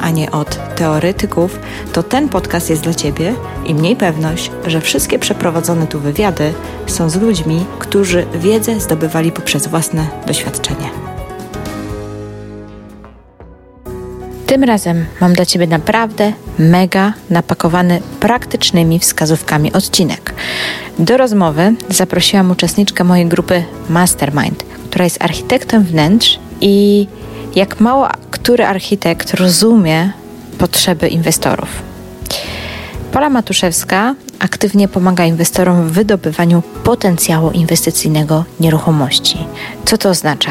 a nie od teoretyków, to ten podcast jest dla Ciebie i mniej pewność, że wszystkie przeprowadzone tu wywiady są z ludźmi, którzy wiedzę zdobywali poprzez własne doświadczenie. Tym razem mam dla Ciebie naprawdę mega napakowany praktycznymi wskazówkami odcinek. Do rozmowy zaprosiłam uczestniczkę mojej grupy Mastermind, która jest architektem wnętrz i jak mało który architekt rozumie potrzeby inwestorów. Pola Matuszewska aktywnie pomaga inwestorom w wydobywaniu potencjału inwestycyjnego nieruchomości. Co to oznacza?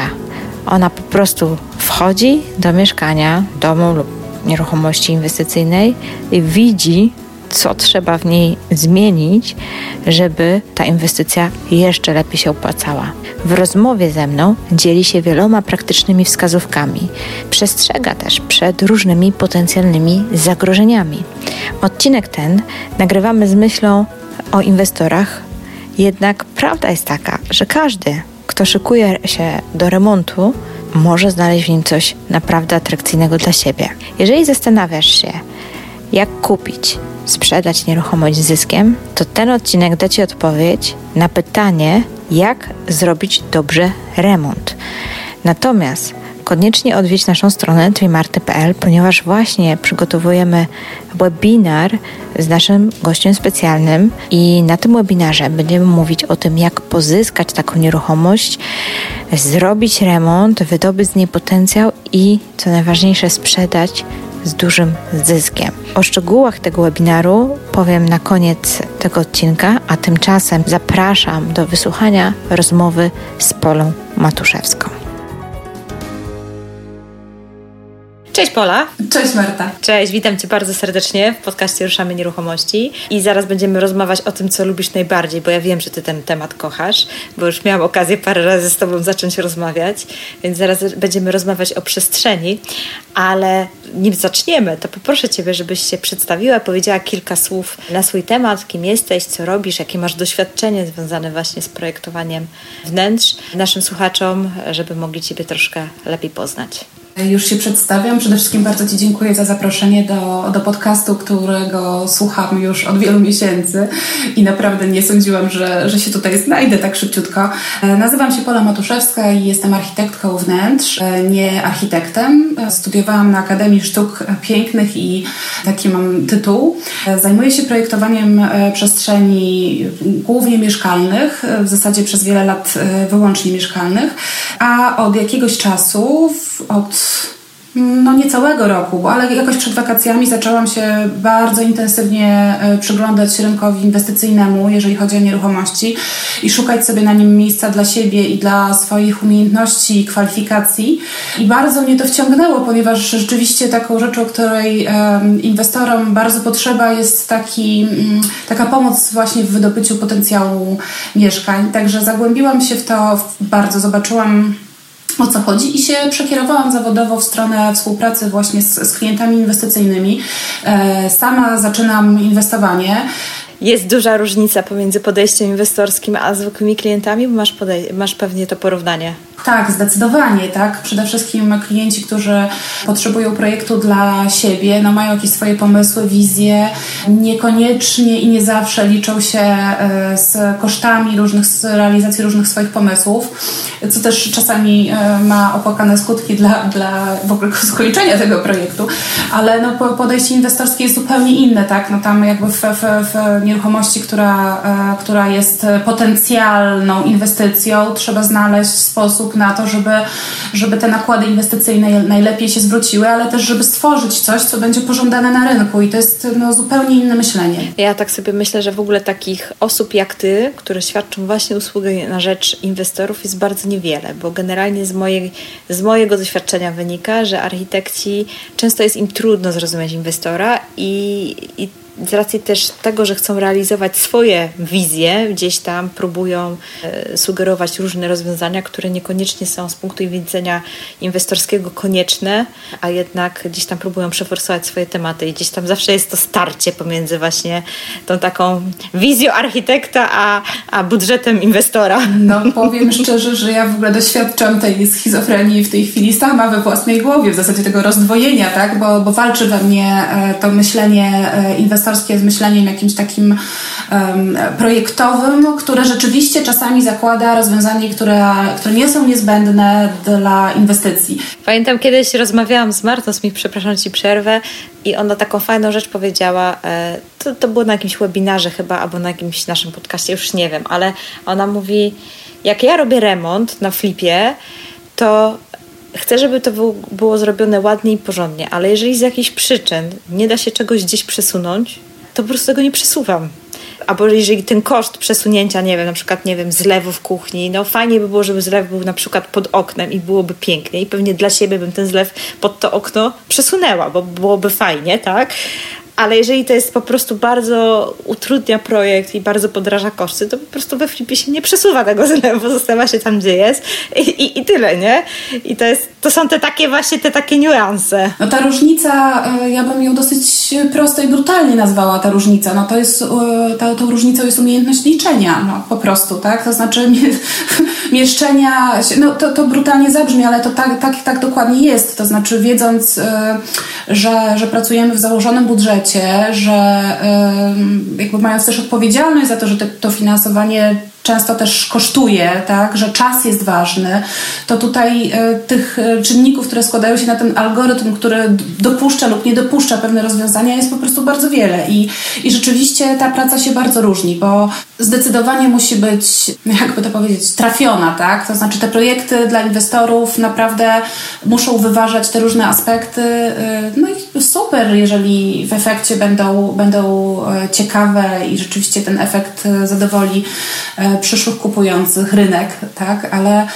Ona po prostu wchodzi do mieszkania, domu lub nieruchomości inwestycyjnej i widzi co trzeba w niej zmienić, żeby ta inwestycja jeszcze lepiej się opłacała. W rozmowie ze mną dzieli się wieloma praktycznymi wskazówkami. Przestrzega też przed różnymi potencjalnymi zagrożeniami. Odcinek ten nagrywamy z myślą o inwestorach, jednak prawda jest taka, że każdy, kto szykuje się do remontu, może znaleźć w nim coś naprawdę atrakcyjnego dla siebie. Jeżeli zastanawiasz się, jak kupić, sprzedać nieruchomość z zyskiem, to ten odcinek da Ci odpowiedź na pytanie, jak zrobić dobrze remont. Natomiast koniecznie odwiedź naszą stronę trimarty.pl, ponieważ właśnie przygotowujemy webinar z naszym gościem specjalnym i na tym webinarze będziemy mówić o tym, jak pozyskać taką nieruchomość, zrobić remont, wydobyć z niej potencjał i co najważniejsze sprzedać z dużym zyskiem. O szczegółach tego webinaru powiem na koniec tego odcinka, a tymczasem zapraszam do wysłuchania rozmowy z Polą Matuszewską. Cześć Pola. Cześć Marta. Cześć, witam Cię bardzo serdecznie w podcaście Ruszamy Nieruchomości i zaraz będziemy rozmawiać o tym, co lubisz najbardziej, bo ja wiem, że Ty ten temat kochasz, bo już miałam okazję parę razy z Tobą zacząć rozmawiać, więc zaraz będziemy rozmawiać o przestrzeni, ale nim zaczniemy, to poproszę Ciebie, żebyś się przedstawiła, powiedziała kilka słów na swój temat, kim jesteś, co robisz, jakie masz doświadczenie związane właśnie z projektowaniem wnętrz naszym słuchaczom, żeby mogli Ciebie troszkę lepiej poznać. Już się przedstawiam. Przede wszystkim bardzo Ci dziękuję za zaproszenie do, do podcastu, którego słucham już od wielu miesięcy i naprawdę nie sądziłam, że, że się tutaj znajdę tak szybciutko. E, nazywam się Pola Matuszewska i jestem architektką wnętrz, e, nie architektem. Studiowałam na Akademii Sztuk Pięknych i taki mam tytuł. E, zajmuję się projektowaniem przestrzeni głównie mieszkalnych, w zasadzie przez wiele lat wyłącznie mieszkalnych, a od jakiegoś czasu, od no niecałego roku, ale jakoś przed wakacjami zaczęłam się bardzo intensywnie e, przyglądać rynkowi inwestycyjnemu, jeżeli chodzi o nieruchomości i szukać sobie na nim miejsca dla siebie i dla swoich umiejętności i kwalifikacji. I bardzo mnie to wciągnęło, ponieważ rzeczywiście taką rzeczą, której inwestorom bardzo potrzeba jest taki, um, taka pomoc właśnie w wydobyciu potencjału mieszkań. Także zagłębiłam się w to bardzo, zobaczyłam o co chodzi i się przekierowałam zawodowo w stronę współpracy właśnie z, z klientami inwestycyjnymi. E, sama zaczynam inwestowanie. Jest duża różnica pomiędzy podejściem inwestorskim a zwykłymi klientami, masz, podej- masz pewnie to porównanie. Tak, zdecydowanie, tak. Przede wszystkim klienci, którzy potrzebują projektu dla siebie, no mają jakieś swoje pomysły, wizje, niekoniecznie i nie zawsze liczą się e, z kosztami różnych, z realizacji różnych swoich pomysłów, co też czasami e, ma opłakane skutki dla, dla w ogóle skończenia tego projektu, ale no, podejście inwestorskie jest zupełnie inne, tak. No tam jakby w, w, w nieruchomości, która, e, która jest potencjalną inwestycją, trzeba znaleźć sposób na to, żeby, żeby te nakłady inwestycyjne najlepiej się zwróciły, ale też żeby stworzyć coś, co będzie pożądane na rynku i to jest no, zupełnie inne myślenie. Ja tak sobie myślę, że w ogóle takich osób jak Ty, które świadczą właśnie usługi na rzecz inwestorów jest bardzo niewiele, bo generalnie z, mojej, z mojego doświadczenia wynika, że architekci często jest im trudno zrozumieć inwestora i, i z racji też tego, że chcą realizować swoje wizje, gdzieś tam próbują e, sugerować różne rozwiązania, które niekoniecznie są z punktu widzenia inwestorskiego konieczne, a jednak gdzieś tam próbują przeforsować swoje tematy i gdzieś tam zawsze jest to starcie pomiędzy właśnie tą taką wizją architekta, a, a budżetem inwestora. No powiem szczerze, że ja w ogóle doświadczam tej schizofrenii w tej chwili sama we własnej głowie, w zasadzie tego rozdwojenia, tak? bo, bo walczy we mnie e, to myślenie e, inwestorskie z myśleniem jakimś takim um, projektowym, które rzeczywiście czasami zakłada rozwiązania, które, które nie są niezbędne dla inwestycji. Pamiętam kiedyś rozmawiałam z Martą Smith, przepraszam Ci przerwę, i ona taką fajną rzecz powiedziała, e, to, to było na jakimś webinarze chyba, albo na jakimś naszym podcaście, już nie wiem, ale ona mówi, jak ja robię remont na flipie, to chcę, żeby to było zrobione ładnie i porządnie, ale jeżeli z jakichś przyczyn nie da się czegoś gdzieś przesunąć, to po prostu tego nie przesuwam. Albo jeżeli ten koszt przesunięcia, nie wiem, na przykład, nie wiem, zlewu w kuchni, no fajnie by było, żeby zlew był na przykład pod oknem i byłoby pięknie i pewnie dla siebie bym ten zlew pod to okno przesunęła, bo byłoby fajnie, tak? Ale jeżeli to jest po prostu bardzo utrudnia projekt i bardzo podraża koszty, to po prostu we flipie się nie przesuwa tego zlewu, zostawa się tam, gdzie jest i, i, i, tyle, nie? I to, jest, to są te takie właśnie, te takie niuanse. No ta różnica, e, ja bym ją dosyć prosto i brutalnie nazwała ta różnica. No to jest, e, ta, tą różnicą jest umiejętność liczenia, no po prostu, tak? To znaczy mieszczenia, no to, to brutalnie zabrzmi, ale to tak, tak, tak dokładnie jest. To znaczy wiedząc, e, że, że pracujemy w założonym budżecie, że jakby mając też odpowiedzialność za to, że to finansowanie często też kosztuje, tak, że czas jest ważny, to tutaj e, tych e, czynników, które składają się na ten algorytm, który dopuszcza lub nie dopuszcza pewne rozwiązania, jest po prostu bardzo wiele. I, i rzeczywiście ta praca się bardzo różni, bo zdecydowanie musi być, jakby to powiedzieć, trafiona, tak? To znaczy te projekty dla inwestorów naprawdę muszą wyważać te różne aspekty. E, no i super, jeżeli w efekcie będą, będą ciekawe i rzeczywiście ten efekt zadowoli przyszłych kupujących, rynek, tak? Ale,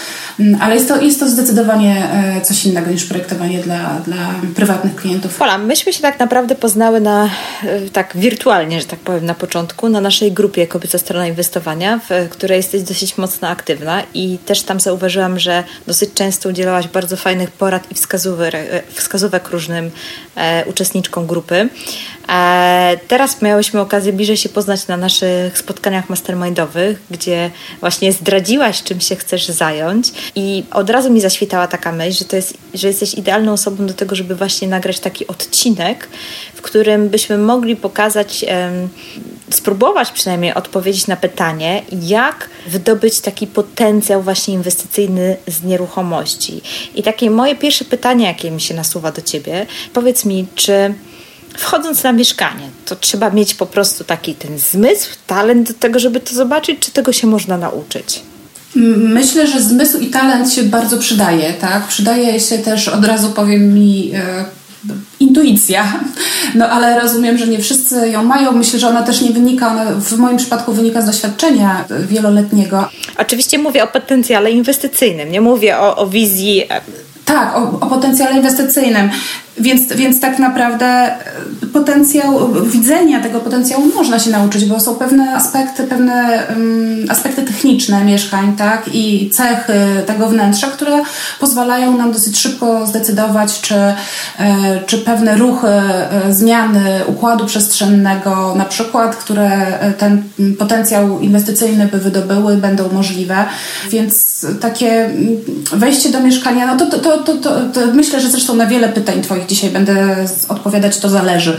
mm, ale jest, to, jest to zdecydowanie e, coś innego niż projektowanie dla, dla prywatnych klientów. Pola, myśmy się tak naprawdę poznały na, e, tak wirtualnie, że tak powiem, na początku, na naszej grupie Kobieca Strona Inwestowania, w której jesteś dosyć mocno aktywna i też tam zauważyłam, że dosyć często udzielałaś bardzo fajnych porad i wskazówek, e, wskazówek różnym e, uczestniczkom grupy. E, teraz miałyśmy okazję bliżej się poznać na naszych spotkaniach mastermindowych, gdzie właśnie zdradziłaś, czym się chcesz zająć i od razu mi zaświtała taka myśl, że, to jest, że jesteś idealną osobą do tego, żeby właśnie nagrać taki odcinek, w którym byśmy mogli pokazać, spróbować przynajmniej odpowiedzieć na pytanie, jak wydobyć taki potencjał właśnie inwestycyjny z nieruchomości. I takie moje pierwsze pytanie, jakie mi się nasuwa do Ciebie, powiedz mi, czy wchodząc na mieszkanie, to trzeba mieć po prostu taki ten zmysł, talent do tego, żeby to zobaczyć, czy tego się można nauczyć? Myślę, że zmysł i talent się bardzo przydaje, tak? Przydaje się też, od razu powiem mi, e, intuicja, no ale rozumiem, że nie wszyscy ją mają. Myślę, że ona też nie wynika, ona w moim przypadku wynika z doświadczenia wieloletniego. Oczywiście mówię o potencjale inwestycyjnym, nie mówię o, o wizji. E, tak, o, o potencjale inwestycyjnym. Więc, więc tak naprawdę e, potencjał, widzenia tego potencjału można się nauczyć, bo są pewne aspekty, pewne um, aspekty techniczne mieszkań, tak, i cechy tego wnętrza, które pozwalają nam dosyć szybko zdecydować, czy, e, czy pewne ruchy, e, zmiany układu przestrzennego, na przykład, które ten potencjał inwestycyjny by wydobyły, będą możliwe. Więc takie wejście do mieszkania, no to, to, to, to myślę, że zresztą na wiele pytań Twoich dzisiaj będę odpowiadać, to zależy.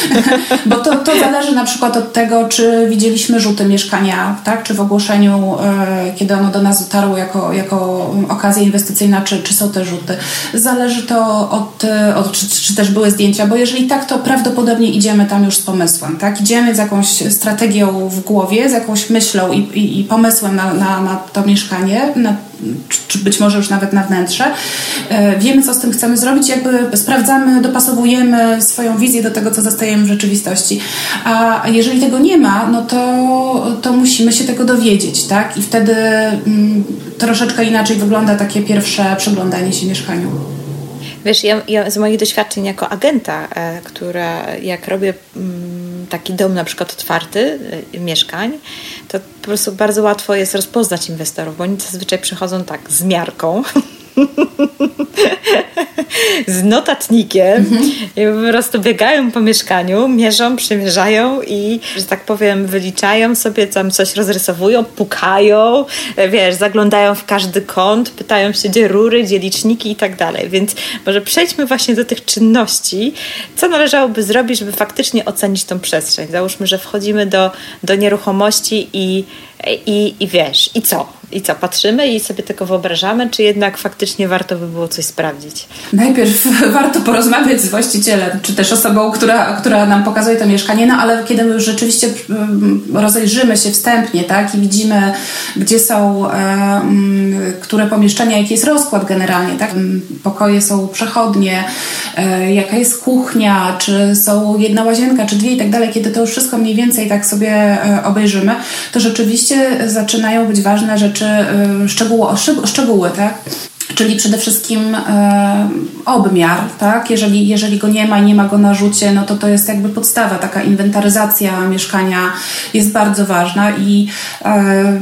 Bo to, to zależy na przykład od tego, czy widzieliśmy rzuty mieszkania, tak? czy w ogłoszeniu, e, kiedy ono do nas dotarło jako, jako okazja inwestycyjna, czy, czy są te rzuty. Zależy to od, od czy, czy też były zdjęcia, bo jeżeli tak, to prawdopodobnie idziemy tam już z pomysłem. Tak? Idziemy z jakąś strategią w głowie, z jakąś myślą i, i, i pomysłem na, na, na to mieszkanie, na, czy być może już nawet na wnętrze. E, wiemy, co z tym chcemy zrobić, jakby sprawdzamy, dopasowujemy swoją wizję do tego, co zastajemy w rzeczywistości. A jeżeli tego nie ma, no to, to musimy się tego dowiedzieć, tak? I wtedy mm, troszeczkę inaczej wygląda takie pierwsze przyglądanie się mieszkaniu. Wiesz, ja, ja z moich doświadczeń jako agenta, e, która jak robię mm, taki dom na przykład otwarty, y, mieszkań, to po prostu bardzo łatwo jest rozpoznać inwestorów, bo oni zazwyczaj przychodzą tak z miarką, z notatnikiem mhm. i po prostu biegają po mieszkaniu, mierzą, przymierzają i, że tak powiem, wyliczają sobie, tam coś rozrysowują, pukają, wiesz, zaglądają w każdy kąt, pytają się, gdzie rury, gdzie liczniki i tak dalej. Więc może przejdźmy właśnie do tych czynności, co należałoby zrobić, żeby faktycznie ocenić tą przestrzeń. Załóżmy, że wchodzimy do, do nieruchomości i, i, i wiesz, i co? I co, patrzymy i sobie tylko wyobrażamy, czy jednak faktycznie warto by było coś sprawdzić? Najpierw warto porozmawiać z właścicielem, czy też osobą, która, która nam pokazuje to mieszkanie, no ale kiedy już rzeczywiście mm, rozejrzymy się wstępnie, tak, i widzimy, gdzie są, e, mm, które pomieszczenia, jaki jest rozkład generalnie, tak, mm, pokoje są przechodnie, e, jaka jest kuchnia, czy są jedna łazienka, czy dwie i tak dalej, kiedy to już wszystko mniej więcej tak sobie e, obejrzymy, to rzeczywiście zaczynają być ważne rzeczy, y, szczegóły, szczegóły tak? Czyli przede wszystkim e, obmiar, tak? Jeżeli, jeżeli go nie ma i nie ma go na rzucie, no to to jest jakby podstawa, taka inwentaryzacja mieszkania jest bardzo ważna i e,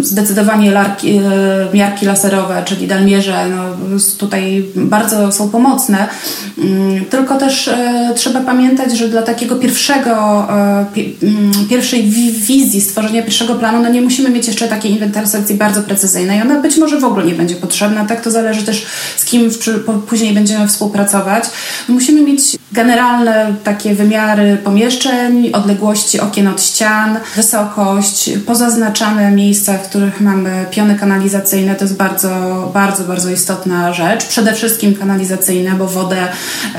zdecydowanie larki, e, miarki laserowe, czyli dalmierze, no, tutaj bardzo są pomocne, mm, tylko też e, trzeba pamiętać, że dla takiego pierwszego, e, pi, mm, pierwszej wizji, stworzenia pierwszego planu, no nie musimy mieć jeszcze takiej inwentaryzacji bardzo precyzyjnej, ona być może w ogóle nie będzie potrzebna, tak? To zależy też z kim później będziemy współpracować. Musimy mieć generalne takie wymiary pomieszczeń, odległości okien od ścian, wysokość, pozaznaczane miejsca, w których mamy piony kanalizacyjne. To jest bardzo, bardzo, bardzo istotna rzecz. Przede wszystkim kanalizacyjne, bo wodę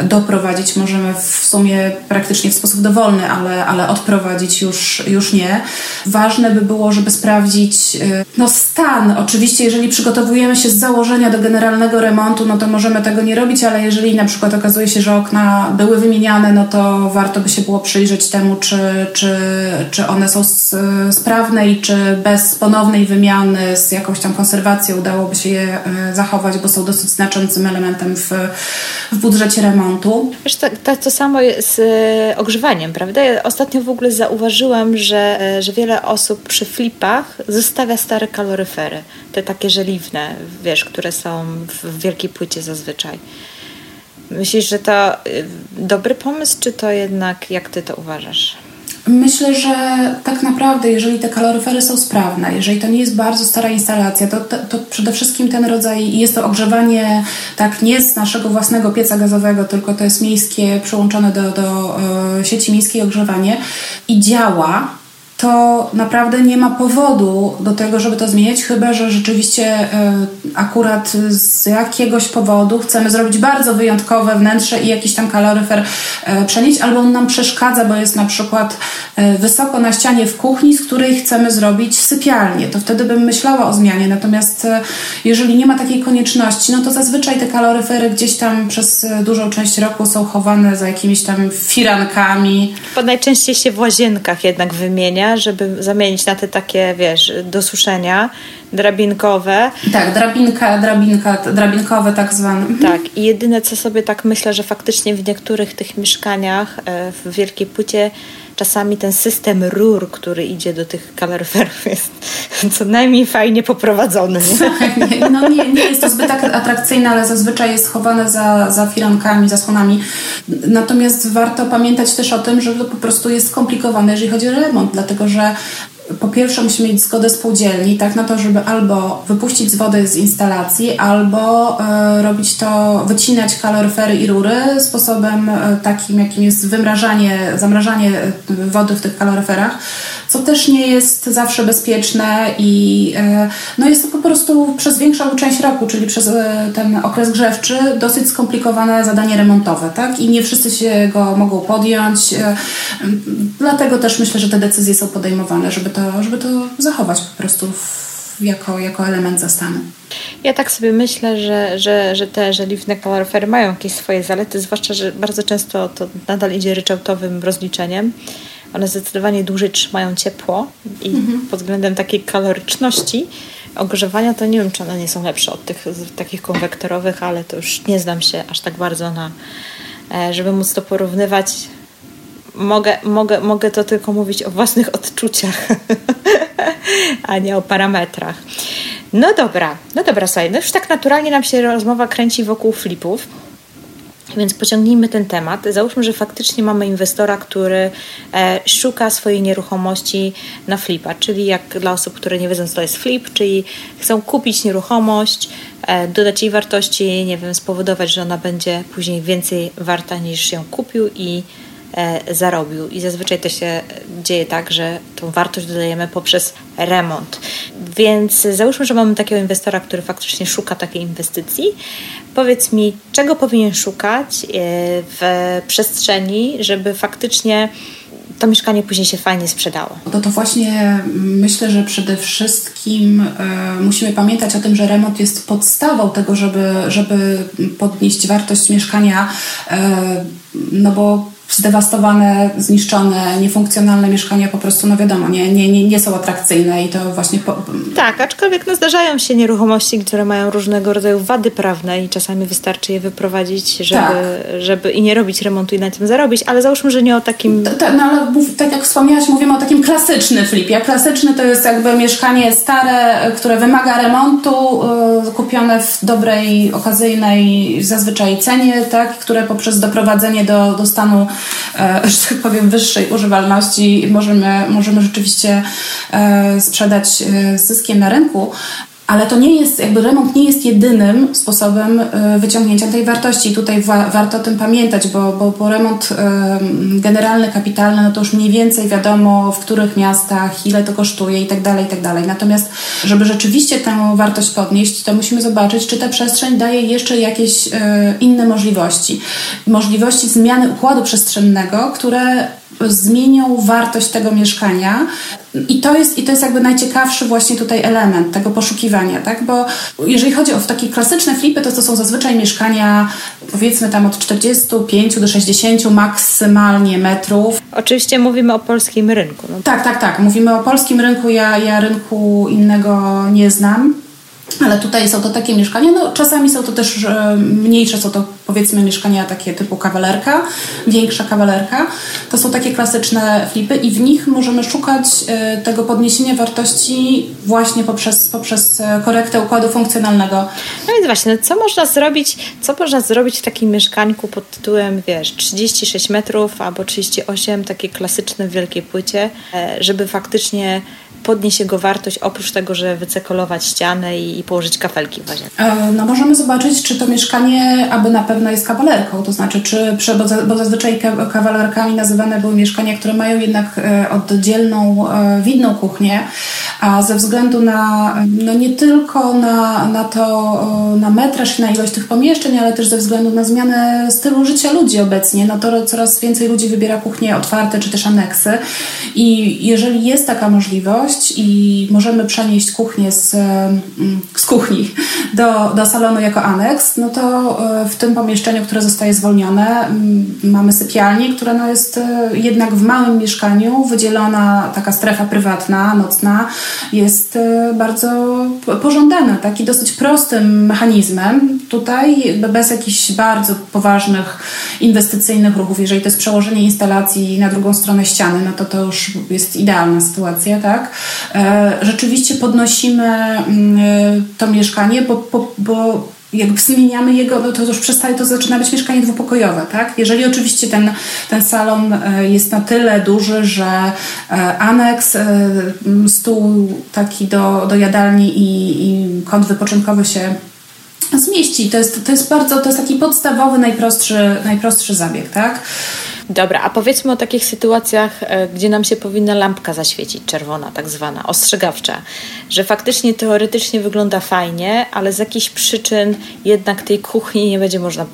doprowadzić możemy w sumie praktycznie w sposób dowolny, ale, ale odprowadzić już, już nie. Ważne by było, żeby sprawdzić y, no, stan. Oczywiście, jeżeli przygotowujemy się z założenia do generalnego remontu, no to możemy tego nie robić, ale jeżeli na przykład okazuje się, że okna były wymieniane, no to warto by się było przyjrzeć temu, czy, czy, czy one są sprawne i czy bez ponownej wymiany z jakąś tam konserwacją udałoby się je e, zachować, bo są dosyć znaczącym elementem w, w budżecie remontu. Wiesz, to, to, to samo z e, ogrzewaniem, prawda? Ja ostatnio w ogóle zauważyłam, że, e, że wiele osób przy flipach zostawia stare kaloryfery, te takie żeliwne, wiesz, które są w wielkiej płycie zazwyczaj. Myślisz, że to y, dobry pomysł, czy to jednak, jak ty to uważasz? Myślę, że tak naprawdę, jeżeli te kaloryfery są sprawne, jeżeli to nie jest bardzo stara instalacja, to, to, to, przede wszystkim ten rodzaj, jest to ogrzewanie tak nie z naszego własnego pieca gazowego, tylko to jest miejskie, przyłączone do, do e, sieci miejskiej ogrzewanie i działa, to naprawdę nie ma powodu do tego, żeby to zmieniać, chyba że rzeczywiście e, akurat z jakiegoś powodu chcemy zrobić bardzo wyjątkowe wnętrze i jakiś tam kaloryfer e, przenieść, albo on nam przeszkadza, bo jest na przykład e, wysoko na ścianie w kuchni, z której chcemy zrobić sypialnię. To wtedy bym myślała o zmianie. Natomiast jeżeli nie ma takiej konieczności, no to zazwyczaj te kaloryfery gdzieś tam przez dużą część roku są chowane za jakimiś tam firankami. Bo najczęściej się w łazienkach jednak wymienia żeby zamienić na te takie, wiesz, do suszenia drabinkowe. Tak, drabinka, drabinka, drabinkowe tak zwane. Mhm. Tak, i jedyne co sobie tak myślę, że faktycznie w niektórych tych mieszkaniach e, w Wielkiej Płycie czasami ten system rur, który idzie do tych kaloryferów jest co najmniej fajnie poprowadzony. No nie, nie jest to zbyt atrakcyjne, ale zazwyczaj jest chowane za, za firankami, zasłonami. Natomiast warto pamiętać też o tym, że to po prostu jest skomplikowane, jeżeli chodzi o remont, dlatego że po pierwsze musimy mieć zgodę spółdzielni, tak na to, żeby albo wypuścić z wody z instalacji, albo y, robić to, wycinać kaloryfery i rury sposobem y, takim, jakim jest wymrażanie, zamrażanie wody w tych kaloryferach, co też nie jest zawsze bezpieczne i no jest to po prostu przez większą część roku, czyli przez ten okres grzewczy, dosyć skomplikowane zadanie remontowe, tak? I nie wszyscy się go mogą podjąć, dlatego też myślę, że te decyzje są podejmowane, żeby to to, żeby to zachować po prostu w, jako, jako element zastanu. Ja tak sobie myślę, że, że, że te żeliwne kaloryfery mają jakieś swoje zalety, zwłaszcza, że bardzo często to nadal idzie ryczałtowym rozliczeniem. One zdecydowanie dłużej trzymają ciepło i mhm. pod względem takiej kaloryczności ogrzewania to nie wiem, czy one nie są lepsze od tych takich konwektorowych, ale to już nie znam się aż tak bardzo na, e, żeby móc to porównywać mogę, mogę, mogę to tylko mówić o własnych odczuciach, a nie o parametrach. No dobra, no dobra, słuchaj, no już tak naturalnie nam się rozmowa kręci wokół flipów. Więc pociągnijmy ten temat. Załóżmy, że faktycznie mamy inwestora, który e, szuka swojej nieruchomości na flipa, czyli jak dla osób, które nie wiedzą, co to jest flip, czyli chcą kupić nieruchomość, e, dodać jej wartości, nie wiem, spowodować, że ona będzie później więcej warta niż ją kupił i zarobił. I zazwyczaj to się dzieje tak, że tą wartość dodajemy poprzez remont. Więc załóżmy, że mamy takiego inwestora, który faktycznie szuka takiej inwestycji. Powiedz mi, czego powinien szukać e, w przestrzeni, żeby faktycznie to mieszkanie później się fajnie sprzedało. No to właśnie myślę, że przede wszystkim e, musimy pamiętać o tym, że remont jest podstawą tego, żeby, żeby podnieść wartość mieszkania, e, no bo zdewastowane, zniszczone, niefunkcjonalne mieszkania po prostu, no wiadomo, nie, nie, nie, nie są atrakcyjne i to właśnie... Po... Tak, aczkolwiek no, zdarzają się nieruchomości, które mają różnego rodzaju wady prawne i czasami wystarczy je wyprowadzić, żeby, tak. żeby i nie robić remontu i na tym zarobić, ale załóżmy, że nie o takim... no ale tak jak wspomniałaś, mówimy o takim klasycznym flipie. Klasyczny to jest jakby mieszkanie stare, które wymaga remontu, yy, kupione w dobrej, okazyjnej zazwyczaj cenie, tak, które poprzez doprowadzenie do, do stanu że tak powiem, wyższej używalności możemy, możemy rzeczywiście e, sprzedać e, zyskiem na rynku. Ale to nie jest, jakby remont nie jest jedynym sposobem wyciągnięcia tej wartości. Tutaj wa warto o tym pamiętać, bo, bo, bo remont generalny, kapitalny, no to już mniej więcej wiadomo, w których miastach, ile to kosztuje i tak dalej, i tak dalej. Natomiast, żeby rzeczywiście tę wartość podnieść, to musimy zobaczyć, czy ta przestrzeń daje jeszcze jakieś inne możliwości. Możliwości zmiany układu przestrzennego, które zmienią wartość tego mieszkania. I to jest, i to jest jakby najciekawszy właśnie tutaj element tego poszukiwania, tak? Bo jeżeli chodzi o takie klasyczne flipy, to to są zazwyczaj mieszkania powiedzmy tam od 45 do 60 maksymalnie metrów. Oczywiście mówimy o polskim rynku. No. Tak, tak, tak. Mówimy o polskim rynku. Ja, ja rynku innego nie znam. Ale tutaj są to takie mieszkania, no czasami są to też e, mniejsze, są to powiedzmy mieszkania takie typu kawalerka, większa kawalerka. To są takie klasyczne flipy i w nich możemy szukać e, tego podniesienia wartości właśnie poprzez, poprzez e, korektę układu funkcjonalnego. No więc właśnie, no co można zrobić, co można zrobić w takim mieszkańku pod tytułem, wiesz, 36 metrów albo 38, takie klasyczne w wielkiej płycie, żeby faktycznie podnieść jego wartość, oprócz tego, że wycekolować ścianę i, i położyć kafelki w? E, no możemy zobaczyć, czy to mieszkanie aby na pewno jest kawalerką, to znaczy, czy, bo, zazwyczaj kawalerkami nazywane były mieszkania, które mają jednak e, oddzielną, e, widną kuchnię, a ze względu na, no nie tylko na, na to, na metraż i na ilość tych pomieszczeń, ale też ze względu na zmianę stylu życia ludzi obecnie, no to coraz więcej ludzi wybiera kuchnie otwarte czy też aneksy i jeżeli jest taka możliwość, i możemy przenieść kuchnię z, z kuchni do, do salonu jako aneks, no to e, w tym pomieszczeniu, które zostaje zwolnione, mm, mamy sypialnię, która no jest e, jednak w małym mieszkaniu, wydzielona taka strefa prywatna, nocna, jest e, bardzo pożądana, taki dosyć prostym mechanizmem. Tutaj bez jakichś bardzo poważnych inwestycyjnych ruchów, jeżeli to jest przełożenie instalacji na drugą stronę ściany, no to to już jest idealna sytuacja, tak? Rzeczywiście podnosimy mm, to mieszkanie, bo, bo, bo jak zmieniamy jego, no to już przestaje, to zaczyna być mieszkanie dwupokojowe, tak? Jeżeli oczywiście ten, ten salon e, jest na tyle duży, że aneks, stół taki do, do jadalni i, i kąt wypoczynkowy się zmieści. To jest, to jest bardzo, to jest taki podstawowy, najprostszy, najprostszy zabieg, tak? Dobra, a powiedzmy o takich sytuacjach, e, gdzie nam się powinna lampka zaświecić, czerwona, tak zwana, ostrzegawcza, że faktycznie teoretycznie wygląda fajnie, ale z jakichś przyczyn jednak tej kuchni nie będzie można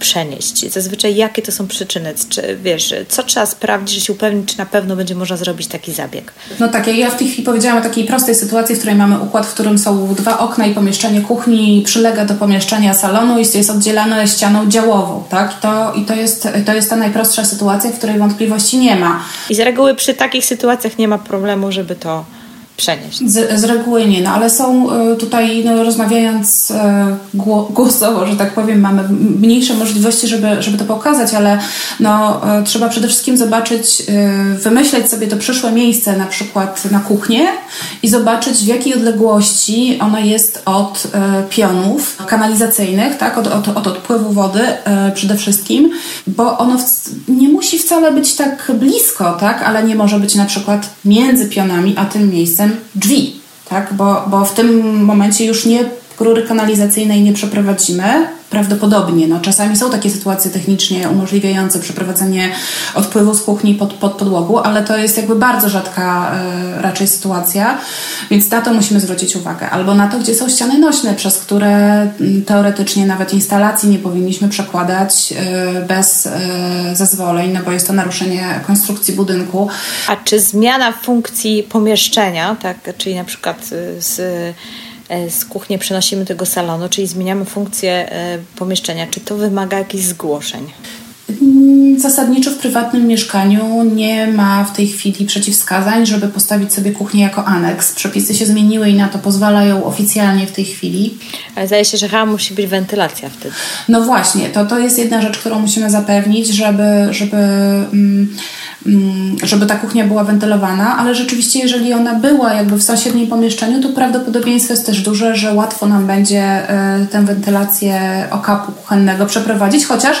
przenieść. Zazwyczaj jakie to są przyczyny? Czy, wiesz, co trzeba sprawdzić, żeby się upewnić, czy na pewno będzie można zrobić taki zabieg? No tak, ja w tej chwili powiedziałam o takiej prostej sytuacji, w której mamy układ, w którym są dwa okna i pomieszczenie kuchni przylega do pomieszczenia salonu i jest oddzielane ścianą działową, tak? I to, i to, jest, to jest ta najprostsza sytuacja sytuacja, w której wątpliwości nie ma. I z reguły przy takich sytuacjach nie ma problemu, żeby to przenieść. Z, z reguły nie, no ale są e, tutaj, no, rozmawiając e, głosowo, że tak powiem, mamy mniejsze możliwości, żeby, żeby to pokazać, ale no, e, trzeba przede wszystkim zobaczyć, wymyśleć sobie to przyszłe miejsce, na przykład na kuchnię i zobaczyć w jakiej odległości ono jest od pionów kanalizacyjnych, tak, od, od, od odpływu wody przede wszystkim, bo ono nie musi wcale być tak blisko, tak, ale nie może być na przykład między pionami a tym miejscem drzwi, tak? bo, bo w tym momencie już nie rury kanalizacyjnej nie przeprowadzimy, prawdopodobnie. No, czasami są takie sytuacje technicznie umożliwiające przeprowadzenie odpływu z kuchni pod, pod podłogu, ale to jest jakby bardzo rzadka y, raczej sytuacja, więc na to musimy zwrócić uwagę. Albo na to, gdzie są ściany nośne, przez które y, teoretycznie nawet instalacji nie powinniśmy przekładać y, bez zezwoleń, no bo jest to naruszenie konstrukcji budynku. A czy zmiana funkcji pomieszczenia, tak, czyli na przykład z E, z kuchni przenosimy do tego salonu, czyli zmieniamy funkcję e, pomieszczenia. Czy to wymaga jakichś zgłoszeń? Mm, zasadniczo w prywatnym mieszkaniu nie ma w tej chwili przeciwwskazań, żeby postawić sobie kuchnię jako aneks. Przepisy się zmieniły i na to pozwalają oficjalnie w tej chwili. Ale zdaje się, że chyba musi być wentylacja wtedy. No właśnie, to, to jest jedna rzecz, którą musimy zapewnić, żeby, żeby Mm, żeby ta kuchnia była wentylowana, ale rzeczywiście jeżeli ona była jakby w sąsiednim pomieszczeniu, to prawdopodobieństwo jest też duże, że łatwo nam będzie e, tę wentylację okapu kuchennego przeprowadzić, chociaż...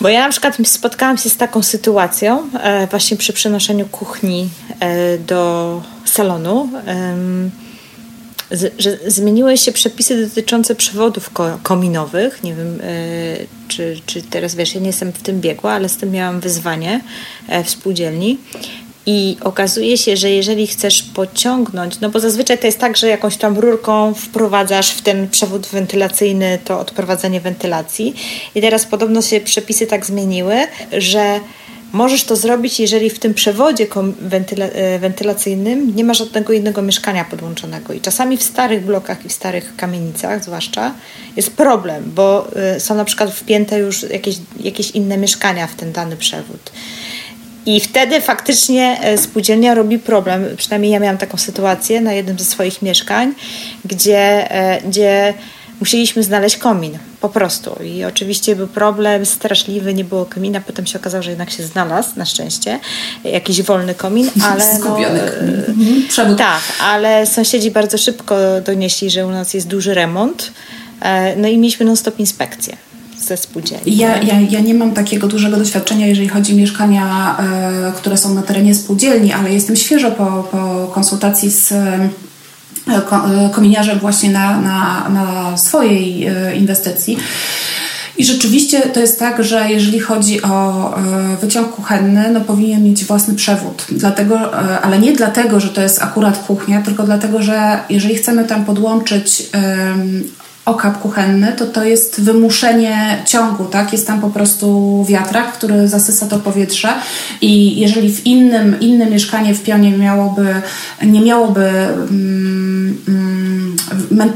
Bo ja na przykład spotkałam się z taką sytuacją e, właśnie przy przenoszeniu kuchni e, do salonu że zmieniły się przepisy dotyczące przewodów kominowych. Nie wiem, e, czy, czy teraz wiesz, ja nie jestem w tym biegła, ale z tym miałam wyzwanie e, w spółdzielni. I okazuje się, że jeżeli chcesz pociągnąć, no bo zazwyczaj to jest tak, że jakąś tam rurką wprowadzasz w ten przewód wentylacyjny to odprowadzenie wentylacji. I teraz podobno się przepisy tak zmieniły, że Możesz to zrobić, jeżeli w tym przewodzie wentyla e, wentylacyjnym nie ma żadnego innego mieszkania podłączonego. I czasami w starych blokach i w starych kamienicach zwłaszcza jest problem, bo e, są na przykład wpięte już jakieś, jakieś inne mieszkania w ten dany przewód. I wtedy faktycznie e, spółdzielnia robi problem. Przynajmniej ja miałam taką sytuację na jednym ze swoich mieszkań, gdzie, gdzie musieliśmy znaleźć komin, po prostu. I oczywiście był problem straszliwy, nie było komina, potem się okazało, że jednak się znalazł, na szczęście, jakiś wolny komin, ale... No, komin. Mhm. Tak, ale sąsiedzi bardzo szybko donieśli, że u nas jest duży remont, e, no i mieliśmy non-stop inspekcję ze spółdzielni. Ja, ja, ja nie mam takiego dużego doświadczenia, jeżeli chodzi o mieszkania, y, które są na terenie spółdzielni, ale jestem świeżo po, po konsultacji z E, e, kominiarzem właśnie na, na, na swojej e, inwestycji. I rzeczywiście to jest tak, że jeżeli chodzi o wyciąg kuchenny, no powinien mieć własny przewód. Dlatego, ale nie dlatego, że to jest akurat kuchnia, tylko dlatego, że jeżeli chcemy tam podłączyć okap kuchenny, to to jest wymuszenie ciągu, tak? Jest tam po prostu wiatrak, który zasysa to powietrze i jeżeli w innym, inne mieszkanie w pionie miałoby, nie miałoby mm,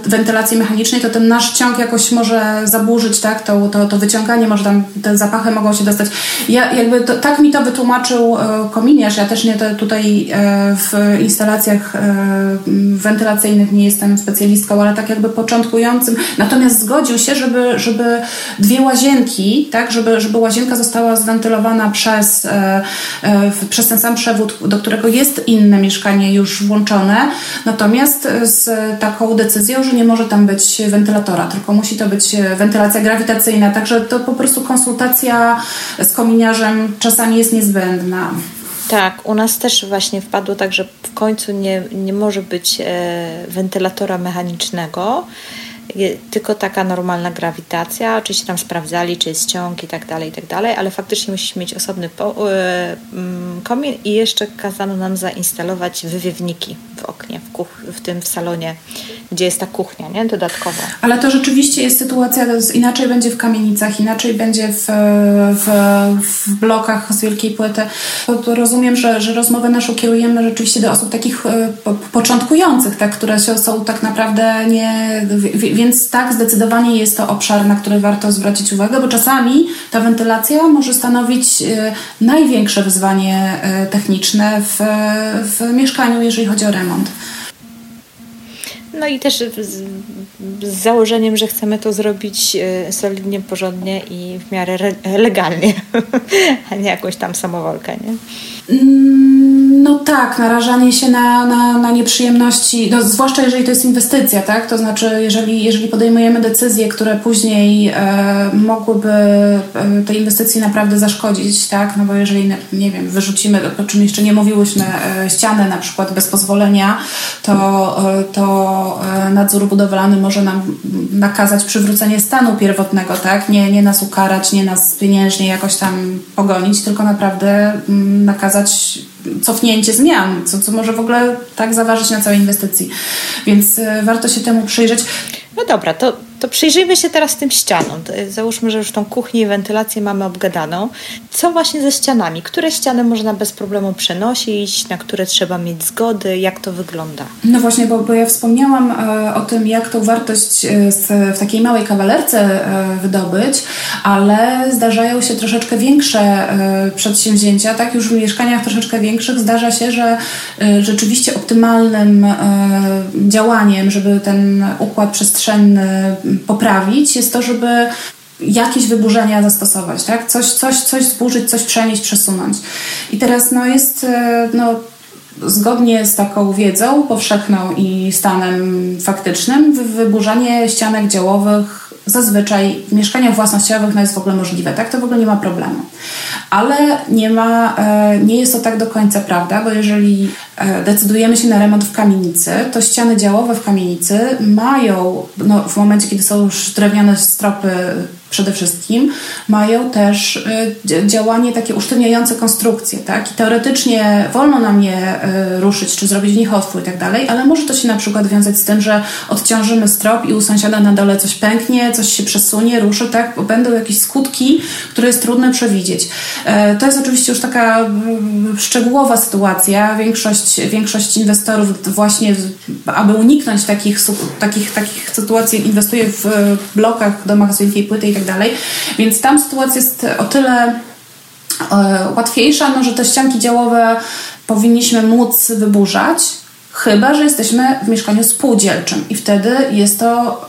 wentylacji mechanicznej, to ten nasz ciąg jakoś może zaburzyć, tak? To, to, to wyciąganie, może tam te zapachy mogą się dostać. Ja jakby to, tak mi to wytłumaczył e, kominiarz. Ja też nie to, tutaj e, w instalacjach e, wentylacyjnych nie jestem specjalistką, ale tak jakby początkującym Natomiast zgodził się, żeby, żeby dwie łazienki, tak, żeby, żeby łazienka została zwentylowana przez, przez ten sam przewód, do którego jest inne mieszkanie już włączone, natomiast z taką decyzją, że nie może tam być wentylatora, tylko musi to być wentylacja grawitacyjna, także to po prostu konsultacja z kominiarzem czasami jest niezbędna. Tak, u nas też właśnie wpadło tak, że w końcu nie, nie może być e, wentylatora mechanicznego, tylko taka normalna grawitacja. Oczywiście tam sprawdzali, czy jest ciąg i tak dalej, i tak dalej, ale faktycznie musisz mieć osobny e, mm, komin i jeszcze kazano nam zainstalować wywiewniki w oknie, w, kuch- w tym w salonie, gdzie jest ta kuchnia, nie? Dodatkowo. Ale to rzeczywiście jest sytuacja, inaczej będzie w kamienicach, inaczej będzie w, w, w blokach z wielkiej płyty. Rozumiem, że, że rozmowę naszą kierujemy rzeczywiście do osób takich e, początkujących, tak, które są tak naprawdę nie więc tak, zdecydowanie jest to obszar, na który warto zwrócić uwagę, bo czasami ta wentylacja może stanowić e, największe wyzwanie e, techniczne w, w mieszkaniu, jeżeli chodzi o remont. No i też z, z założeniem, że chcemy to zrobić e, solidnie, porządnie i w miarę legalnie, a nie jakąś tam samowolkę, nie? Mm, no tak, narażanie się na, na, na nieprzyjemności, no, zwłaszcza jeżeli to jest inwestycja, tak? To znaczy, jeżeli, jeżeli podejmujemy decyzje, które później e, mogłyby e, tej inwestycji naprawdę zaszkodzić, tak? No bo jeżeli, nie wiem, wyrzucimy, o czym jeszcze nie mówiłyśmy, e, ścianę na przykład bez pozwolenia, to, e, to e, nadzór budowlany może nam nakazać przywrócenie stanu pierwotnego, tak? Nie, nie nas ukarać, nie nas pieniężnie jakoś tam pogonić, tylko naprawdę mm, nakazać cofnięcie zmian, co, co może w ogóle tak zaważyć na całej inwestycji. Więc e, warto się temu przyjrzeć. No dobra, to to przyjrzyjmy się teraz tym ścianom. Załóżmy, że już tą kuchnię i wentylację mamy obgadaną. Co właśnie ze ścianami? Które ściany można bez problemu przenosić? Na które trzeba mieć zgody? Jak to wygląda? No właśnie, bo, bo ja wspomniałam e, o tym, jak tą wartość e, w takiej małej kawalerce e, wydobyć, ale zdarzają się troszeczkę większe e, przedsięwzięcia. Tak, już w mieszkaniach troszeczkę większych zdarza się, że e, rzeczywiście optymalnym e, działaniem, żeby ten układ przestrzenny poprawić, jest to, żeby jakieś wyburzenia zastosować, tak? Coś, coś, coś zburzyć, coś przenieść, przesunąć. I teraz no, jest e, no, zgodnie z taką wiedzą powszechną i stanem faktycznym wyburzanie ścianek działowych zazwyczaj w mieszkaniach własnościowych no jest w ogóle możliwe, tak? To w ogóle nie ma problemu. Ale nie ma, e, nie jest to tak do końca prawda, bo jeżeli e, decydujemy się na remont w kamienicy, to ściany działowe w kamienicy mają, no, w momencie, kiedy są już drewniane stropy przede wszystkim, mają też y, działanie takie usztywniające konstrukcje, tak? I teoretycznie wolno nam je y, ruszyć, czy zrobić w nich otwór i tak dalej, ale może to się na przykład wiązać z tym, że odciążymy strop i u sąsiada na dole coś pęknie, coś się przesunie, ruszy, tak? Bo będą jakieś skutki, które jest trudno przewidzieć. E, to jest oczywiście już taka szczegółowa sytuacja. Większość, większość inwestorów właśnie, aby uniknąć takich, takich, takich sytuacji, inwestuje w blokach, domach z wielkiej płyty i tak dalej. Więc tam sytuacja jest o tyle e, łatwiejsza, no, że te ścianki działowe powinniśmy móc wyburzać, chyba że jesteśmy w mieszkaniu spółdzielczym i wtedy jest to,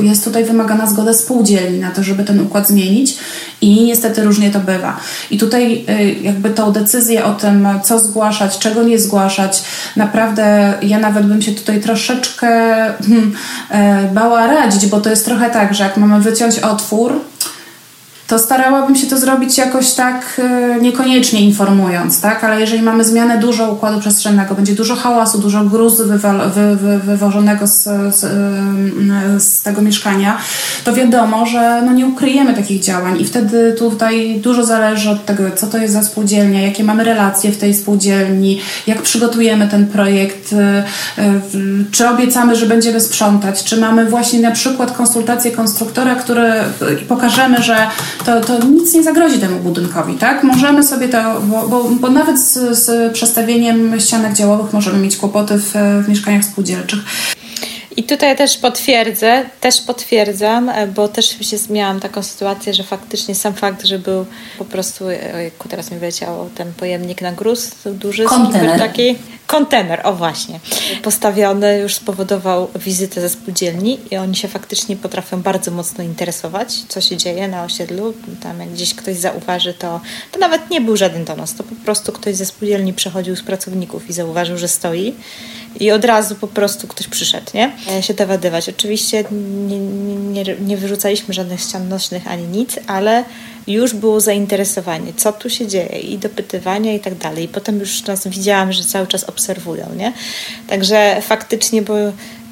e, jest tutaj wymagana zgoda spółdzielni na to, żeby ten układ zmienić i niestety różnie to bywa. I tutaj e, jakby tą decyzję o tym, co zgłaszać, czego nie zgłaszać, naprawdę ja nawet bym się tutaj troszeczkę hmm, bała radzić, bo to jest trochę tak, że jak mamy wyciąć otwór, to starałabym się to zrobić jakoś tak e, niekoniecznie informując, tak? Ale jeżeli mamy zmianę dużo układu przestrzennego, będzie dużo hałasu, dużo gruzu wywa- wy, wy, wywożonego z, z, e, z, tego mieszkania, to wiadomo, że no nie ukryjemy takich działań i wtedy tutaj dużo zależy od tego, co to jest za spółdzielnia, jakie mamy relacje w tej spółdzielni, jak przygotujemy ten projekt, e, czy obiecamy, że będziemy sprzątać, czy mamy właśnie na przykład konsultację konstruktora, który pokażemy, że to, to nic nie zagrozi temu budynkowi, tak? Możemy sobie to, bo, bo, bo nawet z, z przestawieniem ścianek działowych możemy mieć kłopoty w, w mieszkaniach spółdzielczych. I tutaj też potwierdzę, też potwierdzam, e, bo też miałam taką sytuację, że faktycznie sam fakt, że był po prostu, e, ojku, teraz mi wyleciał ten pojemnik na gruz, duży, kontener. taki kontener, o właśnie, postawiony już spowodował wizytę ze spółdzielni i oni się faktycznie potrafią bardzo mocno interesować, co się dzieje na osiedlu. Tam jak gdzieś ktoś zauważy, to, to nawet nie był żaden donos, to po prostu ktoś ze spółdzielni przechodził z pracowników i zauważył, że stoi i od razu po prostu ktoś przyszedł, nie? E, się dowiadywać. Oczywiście nie, nie, nie wyrzucaliśmy żadnych ścian nośnych ani nic, ale już było zainteresowanie, co tu się dzieje i dopytywania i tak dalej. I potem już nas widziałam, że cały czas obserwują, nie? Także faktycznie, bo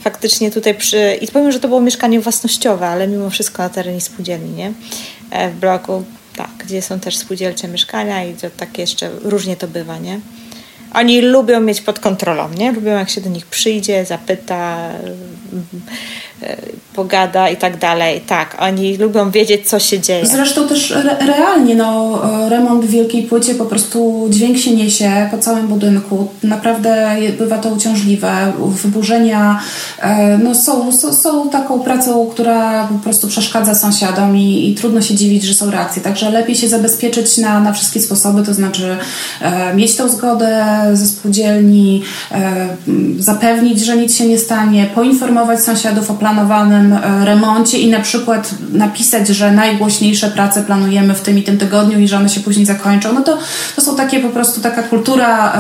faktycznie tutaj przy... I powiem, że to było mieszkanie własnościowe, ale mimo wszystko na terenie spółdzielni, nie? E, w bloku, tak, gdzie są też spółdzielcze mieszkania i to tak jeszcze różnie to bywa, nie? Oni lubią mieć pod kontrolą, nie? Lubią jak się do nich przyjdzie, zapyta, pogada i tak dalej. Tak, oni lubią wiedzieć, co się dzieje. Zresztą też re realnie, no, remont w wielkiej płycie po prostu dźwięk się niesie po całym budynku. Naprawdę bywa to uciążliwe. Wyburzenia e, no, są, są, są taką pracą, która po prostu przeszkadza sąsiadom i, i trudno się dziwić, że są reakcje. Także lepiej się zabezpieczyć na, na wszystkie sposoby, to znaczy e, mieć tą zgodę ze spółdzielni, e, zapewnić, że nic się nie stanie, poinformować sąsiadów o planowanym e, remoncie i na przykład napisać, że najgłośniejsze prace planujemy w tym i tym tygodniu i że one się później zakończą. No to, to są takie po prostu taka kultura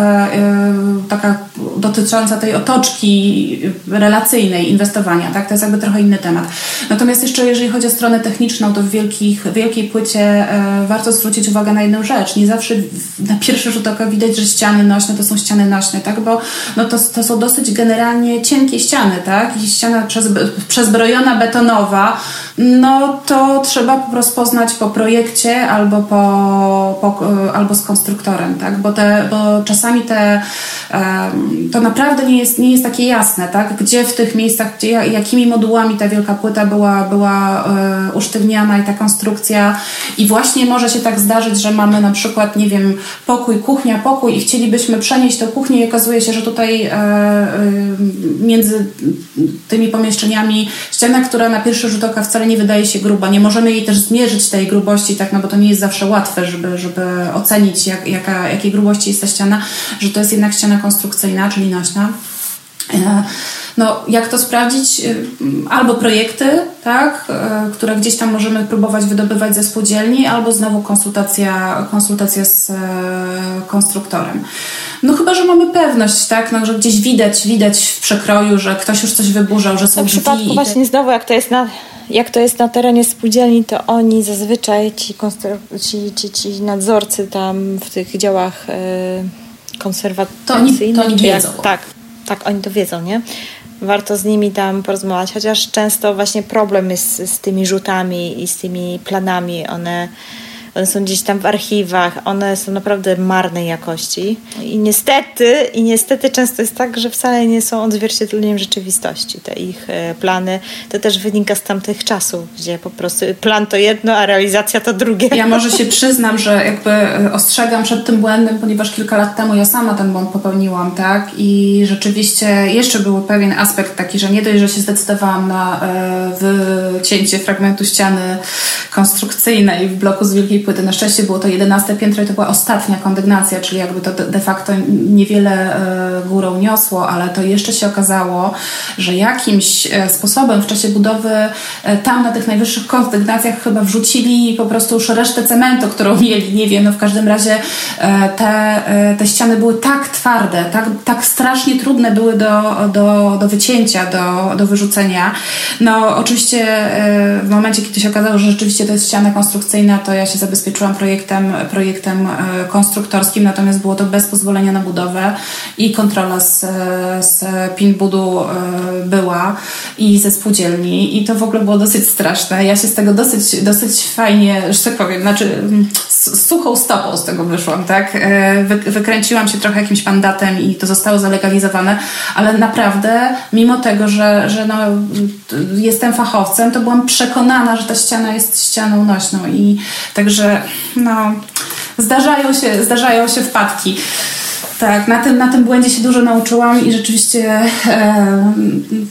taka dotycząca tej otoczki relacyjnej inwestowania, tak? To jest jakby trochę inny temat. Natomiast jeszcze jeżeli chodzi o stronę techniczną, to w wielkich, wielkiej płycie warto zwrócić uwagę na jedną rzecz. Nie zawsze na pierwszy rzut oka widać, że ściany nośne to są ściany nośne, tak? Bo no to, to są dosyć generalnie cienkie ściany, tak? I ściana przezbrojona betonowa, no to trzeba po prostu poznać po projekcie albo, po, po, albo z konstruktorem, tak? Bo, te, bo czasami te, to naprawdę nie jest, nie jest takie jasne, tak? Gdzie w tych miejscach, gdzie, jakimi modułami ta wielka płyta była, była e, usztywniana i ta konstrukcja i właśnie może się tak zdarzyć, że mamy na przykład, nie wiem, pokój, kuchnia, pokój i chcielibyśmy przenieść tę kuchnię i okazuje się, że tutaj e, e, między tymi pomieszczeniami ściana, która na pierwszy rzut oka wcale nie wydaje się gruba. Nie możemy jej też zmierzyć tej grubości, tak, no bo to nie jest zawsze łatwe, żeby, żeby ocenić, jak, jaka, jakiej grubości jest ta ściana, że to jest jednak ściana konstrukcyjna, czyli nośna. E, no, jak to sprawdzić? Y, albo projekty, tak, y, które gdzieś tam możemy próbować wydobywać ze spółdzielni, albo znowu konsultacja, konsultacja z e, konstruktorem. No chyba, że mamy pewność, tak, no, że gdzieś widać, widać w przekroju, że ktoś już coś wyburzał, że są W przypadku właśnie znowu, jak to jest na jak to jest na terenie spółdzielni, to oni zazwyczaj, ci, ci, ci, ci nadzorcy tam w tych działach yy, konserwacyjnych, to oni, to oni wiedzą. Jak, tak, tak, oni to wiedzą, nie? warto z nimi tam porozmawiać, chociaż często właśnie problem jest z, z tymi rzutami i z tymi planami. One one są gdzieś tam w archiwach, one są naprawdę marnej jakości. I niestety, i niestety często jest tak, że wcale nie są odzwierciedleniem rzeczywistości. Te ich e, plany, to też wynika z tamtych czasów, gdzie po prostu plan to jedno, a realizacja to drugie. Ja może się przyznam, że jakby e, ostrzegam przed tym błędem, ponieważ kilka lat temu ja sama ten błąd popełniłam, tak? I rzeczywiście jeszcze był pewien aspekt taki, że nie dość, że się zdecydowałam na e, wycięcie fragmentu ściany konstrukcyjnej w bloku z Wielkiej płyty. Na szczęście było to 11 piętro i to była ostatnia kondygnacja, czyli jakby to de facto niewiele e, górą niosło, ale to jeszcze się okazało, że jakimś e, sposobem w czasie budowy e, tam na tych najwyższych kondygnacjach chyba wrzucili po prostu już resztę cementu, którą mieli, nie wiem, no w każdym razie te, te ściany były tak twarde, tak, tak strasznie trudne były do, do, do wycięcia, do, do wyrzucenia. No oczywiście w momencie, kiedy się okazało, że rzeczywiście to jest ściana konstrukcyjna, to ja się zabezpieczyłam projektem, projektem e, konstruktorskim, natomiast było to bez pozwolenia na budowę i kontrola z, z PIN-budu e, była i ze spółdzielni i to w ogóle było dosyć straszne. Ja się z tego dosyć, dosyć fajnie, że tak powiem, znaczy z suchą stopą z tego wyszłam, tak? E, wy, wykręciłam się trochę jakimś mandatem i to zostało zalegalizowane, ale naprawdę, mimo tego, że, że no, jestem fachowcem, to byłam przekonana, że ta ściana jest ścianą nośną i także no, zdarzają się, zdarzają się wpadki. Tak, na tym, na tym błędzie się dużo nauczyłam i rzeczywiście e,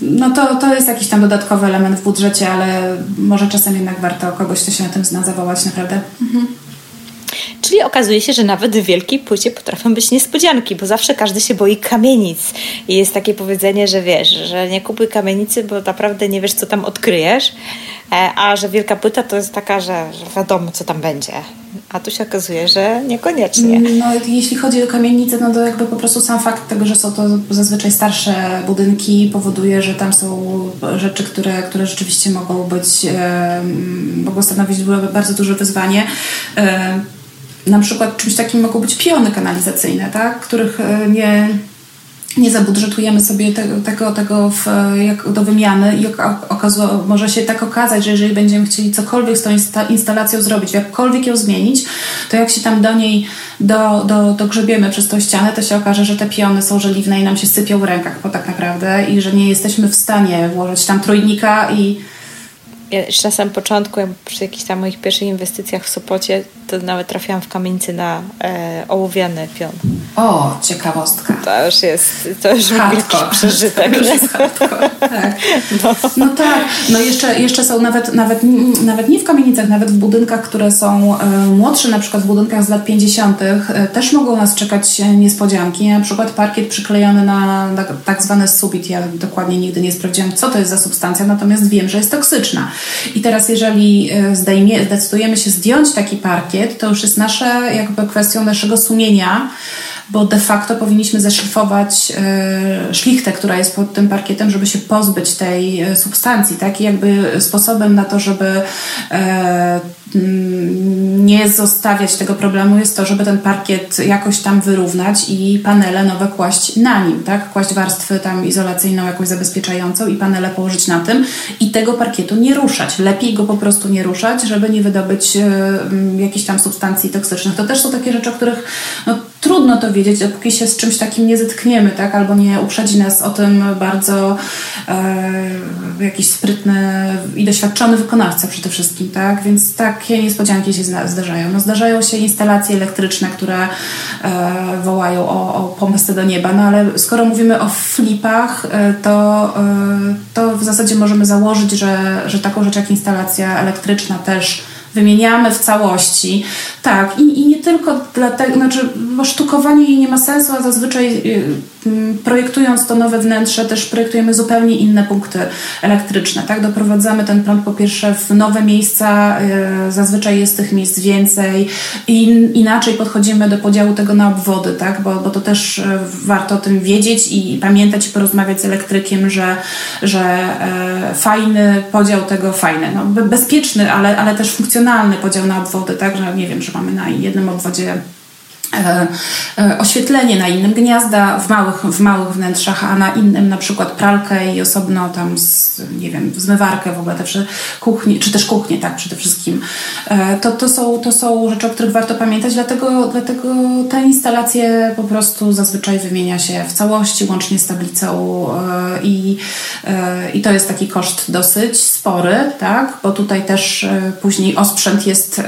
no to, to jest jakiś tam dodatkowy element w budżecie, ale może czasem jednak warto kogoś, kto się na tym zna, zawołać naprawdę. Mhm. Czyli okazuje się, że nawet w wielkiej płycie potrafią być niespodzianki, bo zawsze każdy się boi kamienic. I jest takie powiedzenie, że wiesz, że nie kupuj kamienicy, bo naprawdę nie wiesz, co tam odkryjesz. E, a że wielka płyta to jest taka, że, że wiadomo, co tam będzie. A tu się okazuje, że niekoniecznie. No, jeśli chodzi o kamienice, no to jakby po prostu sam fakt tego, że są to zazwyczaj starsze budynki, powoduje, że tam są rzeczy, które, które rzeczywiście mogą być, e, mogą stanowić bardzo duże wyzwanie. E, na przykład czymś takim mogą być piony kanalizacyjne, tak? których e, nie, nie zabudżetujemy sobie tego, tego, tego w, jak, do wymiany i okazu, może się tak okazać, że jeżeli będziemy chcieli cokolwiek z tą instalacją zrobić, jakkolwiek ją zmienić, to jak się tam do niej do, do, dogrzebiemy przez tą ścianę, to się okaże, że te piony są żeliwne i nam się sypią w rękach, bo tak naprawdę i że nie jesteśmy w stanie włożyć tam trójnika i ja jeszcze na samym początku, przy jakichś tam moich pierwszych inwestycjach w Sopocie, to nawet trafiłam w kamienicy na e, ołowiany pion. O, ciekawostka. To już jest, to już wielki przeżytek. To już tak. No. no. tak, no jeszcze, jeszcze są nawet, nawet, nawet nie w kamienicach, nawet w budynkach, które są e, młodsze, na przykład w budynkach z lat 50. E, też mogą nas czekać niespodzianki. Na przykład parkiet przyklejony na, na tak zwany subit. Ja dokładnie nigdy nie sprawdziłam, co to jest za substancja, natomiast wiem, że jest toksyczna. I teraz jeżeli e, zdejmie, zdecydujemy się zdjąć taki parkiet, to już jest nasze jakby kwestią naszego sumienia, bo de facto powinniśmy zeszlifować e, szlichtę, która jest pod tym parkietem, żeby się pozbyć tej e, substancji, tak? I jakby sposobem na to, żeby Mm, nie zostawiać tego problemu jest to, żeby ten parkiet jakoś tam wyrównać i panele nowe kłaść na nim, tak? Kłaść warstwę tam izolacyjną, jakąś zabezpieczającą i panele położyć na tym i tego parkietu nie ruszać. Lepiej go po prostu nie ruszać, żeby nie wydobyć y, jakichś tam substancji toksycznych. To też są takie rzeczy, o których no, trudno to wiedzieć, dopóki się z czymś takim nie zetkniemy, tak? Albo nie uprzedzi nas o tym bardzo e, jakiś sprytny i doświadczony wykonawca przede wszystkim, tak? Więc takie niespodzianki się zdarzają. No, zdarzają się instalacje elektryczne, które e, wołają o, o do nieba, no ale skoro mówimy o flipach, e, to, e, to w zasadzie możemy założyć, że, że taką rzecz jak instalacja elektryczna też wymieniamy w całości. Tak, i, i nie tylko dlatego, znaczy, bo sztukowanie jej nie ma sensu, a zazwyczaj y, projektując to nowe wnętrze, też projektujemy zupełnie inne punkty elektryczne, tak? Doprowadzamy ten prąd po pierwsze w nowe miejsca, y, zazwyczaj jest tych miejsc więcej i inaczej podchodzimy do podziału tego na obwody, tak? Bo, bo to też y, warto o tym wiedzieć i pamiętać i porozmawiać z elektrykiem, że, że e, fajny podział tego, fajny, no, bezpieczny, ale, ale też funkcjonalny podział na obwody, tak? Że nie wiem, że mamy na jednym obwodzie oświetlenie na innym gniazda w małych, w małych wnętrzach, a na innym na przykład pralkę i osobno tam z, nie wiem, zmywarkę w ogóle też kuchni, czy też kuchnię, tak przede wszystkim. E, to, to, są, to są rzeczy, o których warto pamiętać, dlatego, dlatego te instalacje po prostu zazwyczaj wymienia się w całości, łącznie z tablicą i, i to jest taki koszt dosyć spory, tak, bo tutaj też później osprzęt jest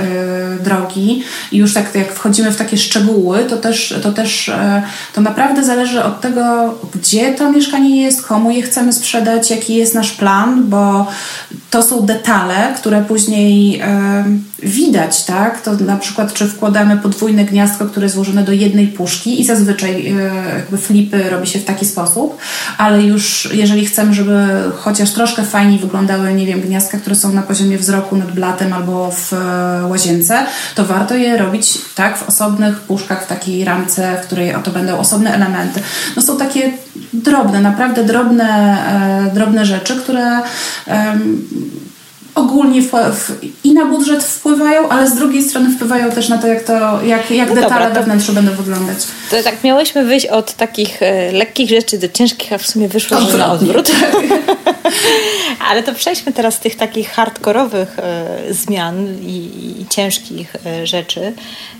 drogi i już tak jak wchodzimy w takie szczegóły to też, to też e, to naprawdę zależy od tego, gdzie to mieszkanie jest, komu je chcemy sprzedać, jaki jest nasz plan, bo to są detale, które później e, widać, tak? To na przykład, czy wkładamy podwójne gniazdko, które jest złożone do jednej puszki i zazwyczaj e, jakby flipy robi się w taki sposób, ale już jeżeli chcemy, żeby chociaż troszkę fajniej wyglądały, nie wiem, gniazdka, które są na poziomie wzroku nad blatem albo w łazience, to warto je robić tak w osobnych puszkach w takiej ramce, w której oto będą osobne elementy. No są takie drobne, naprawdę drobne, e, drobne rzeczy, które ogólnie w, w, i na budżet wpływają, ale z drugiej strony wpływają też na to, jak, to, jak, jak no detale dobra, we wnętrzu będą wyglądać. To tak miałyśmy wyjść od takich e, lekkich rzeczy do ciężkich, a w sumie wyszło Odwrotnie. na odwrót. ale to przejdźmy teraz z tych takich hardkorowych e, zmian i, i ciężkich e, rzeczy,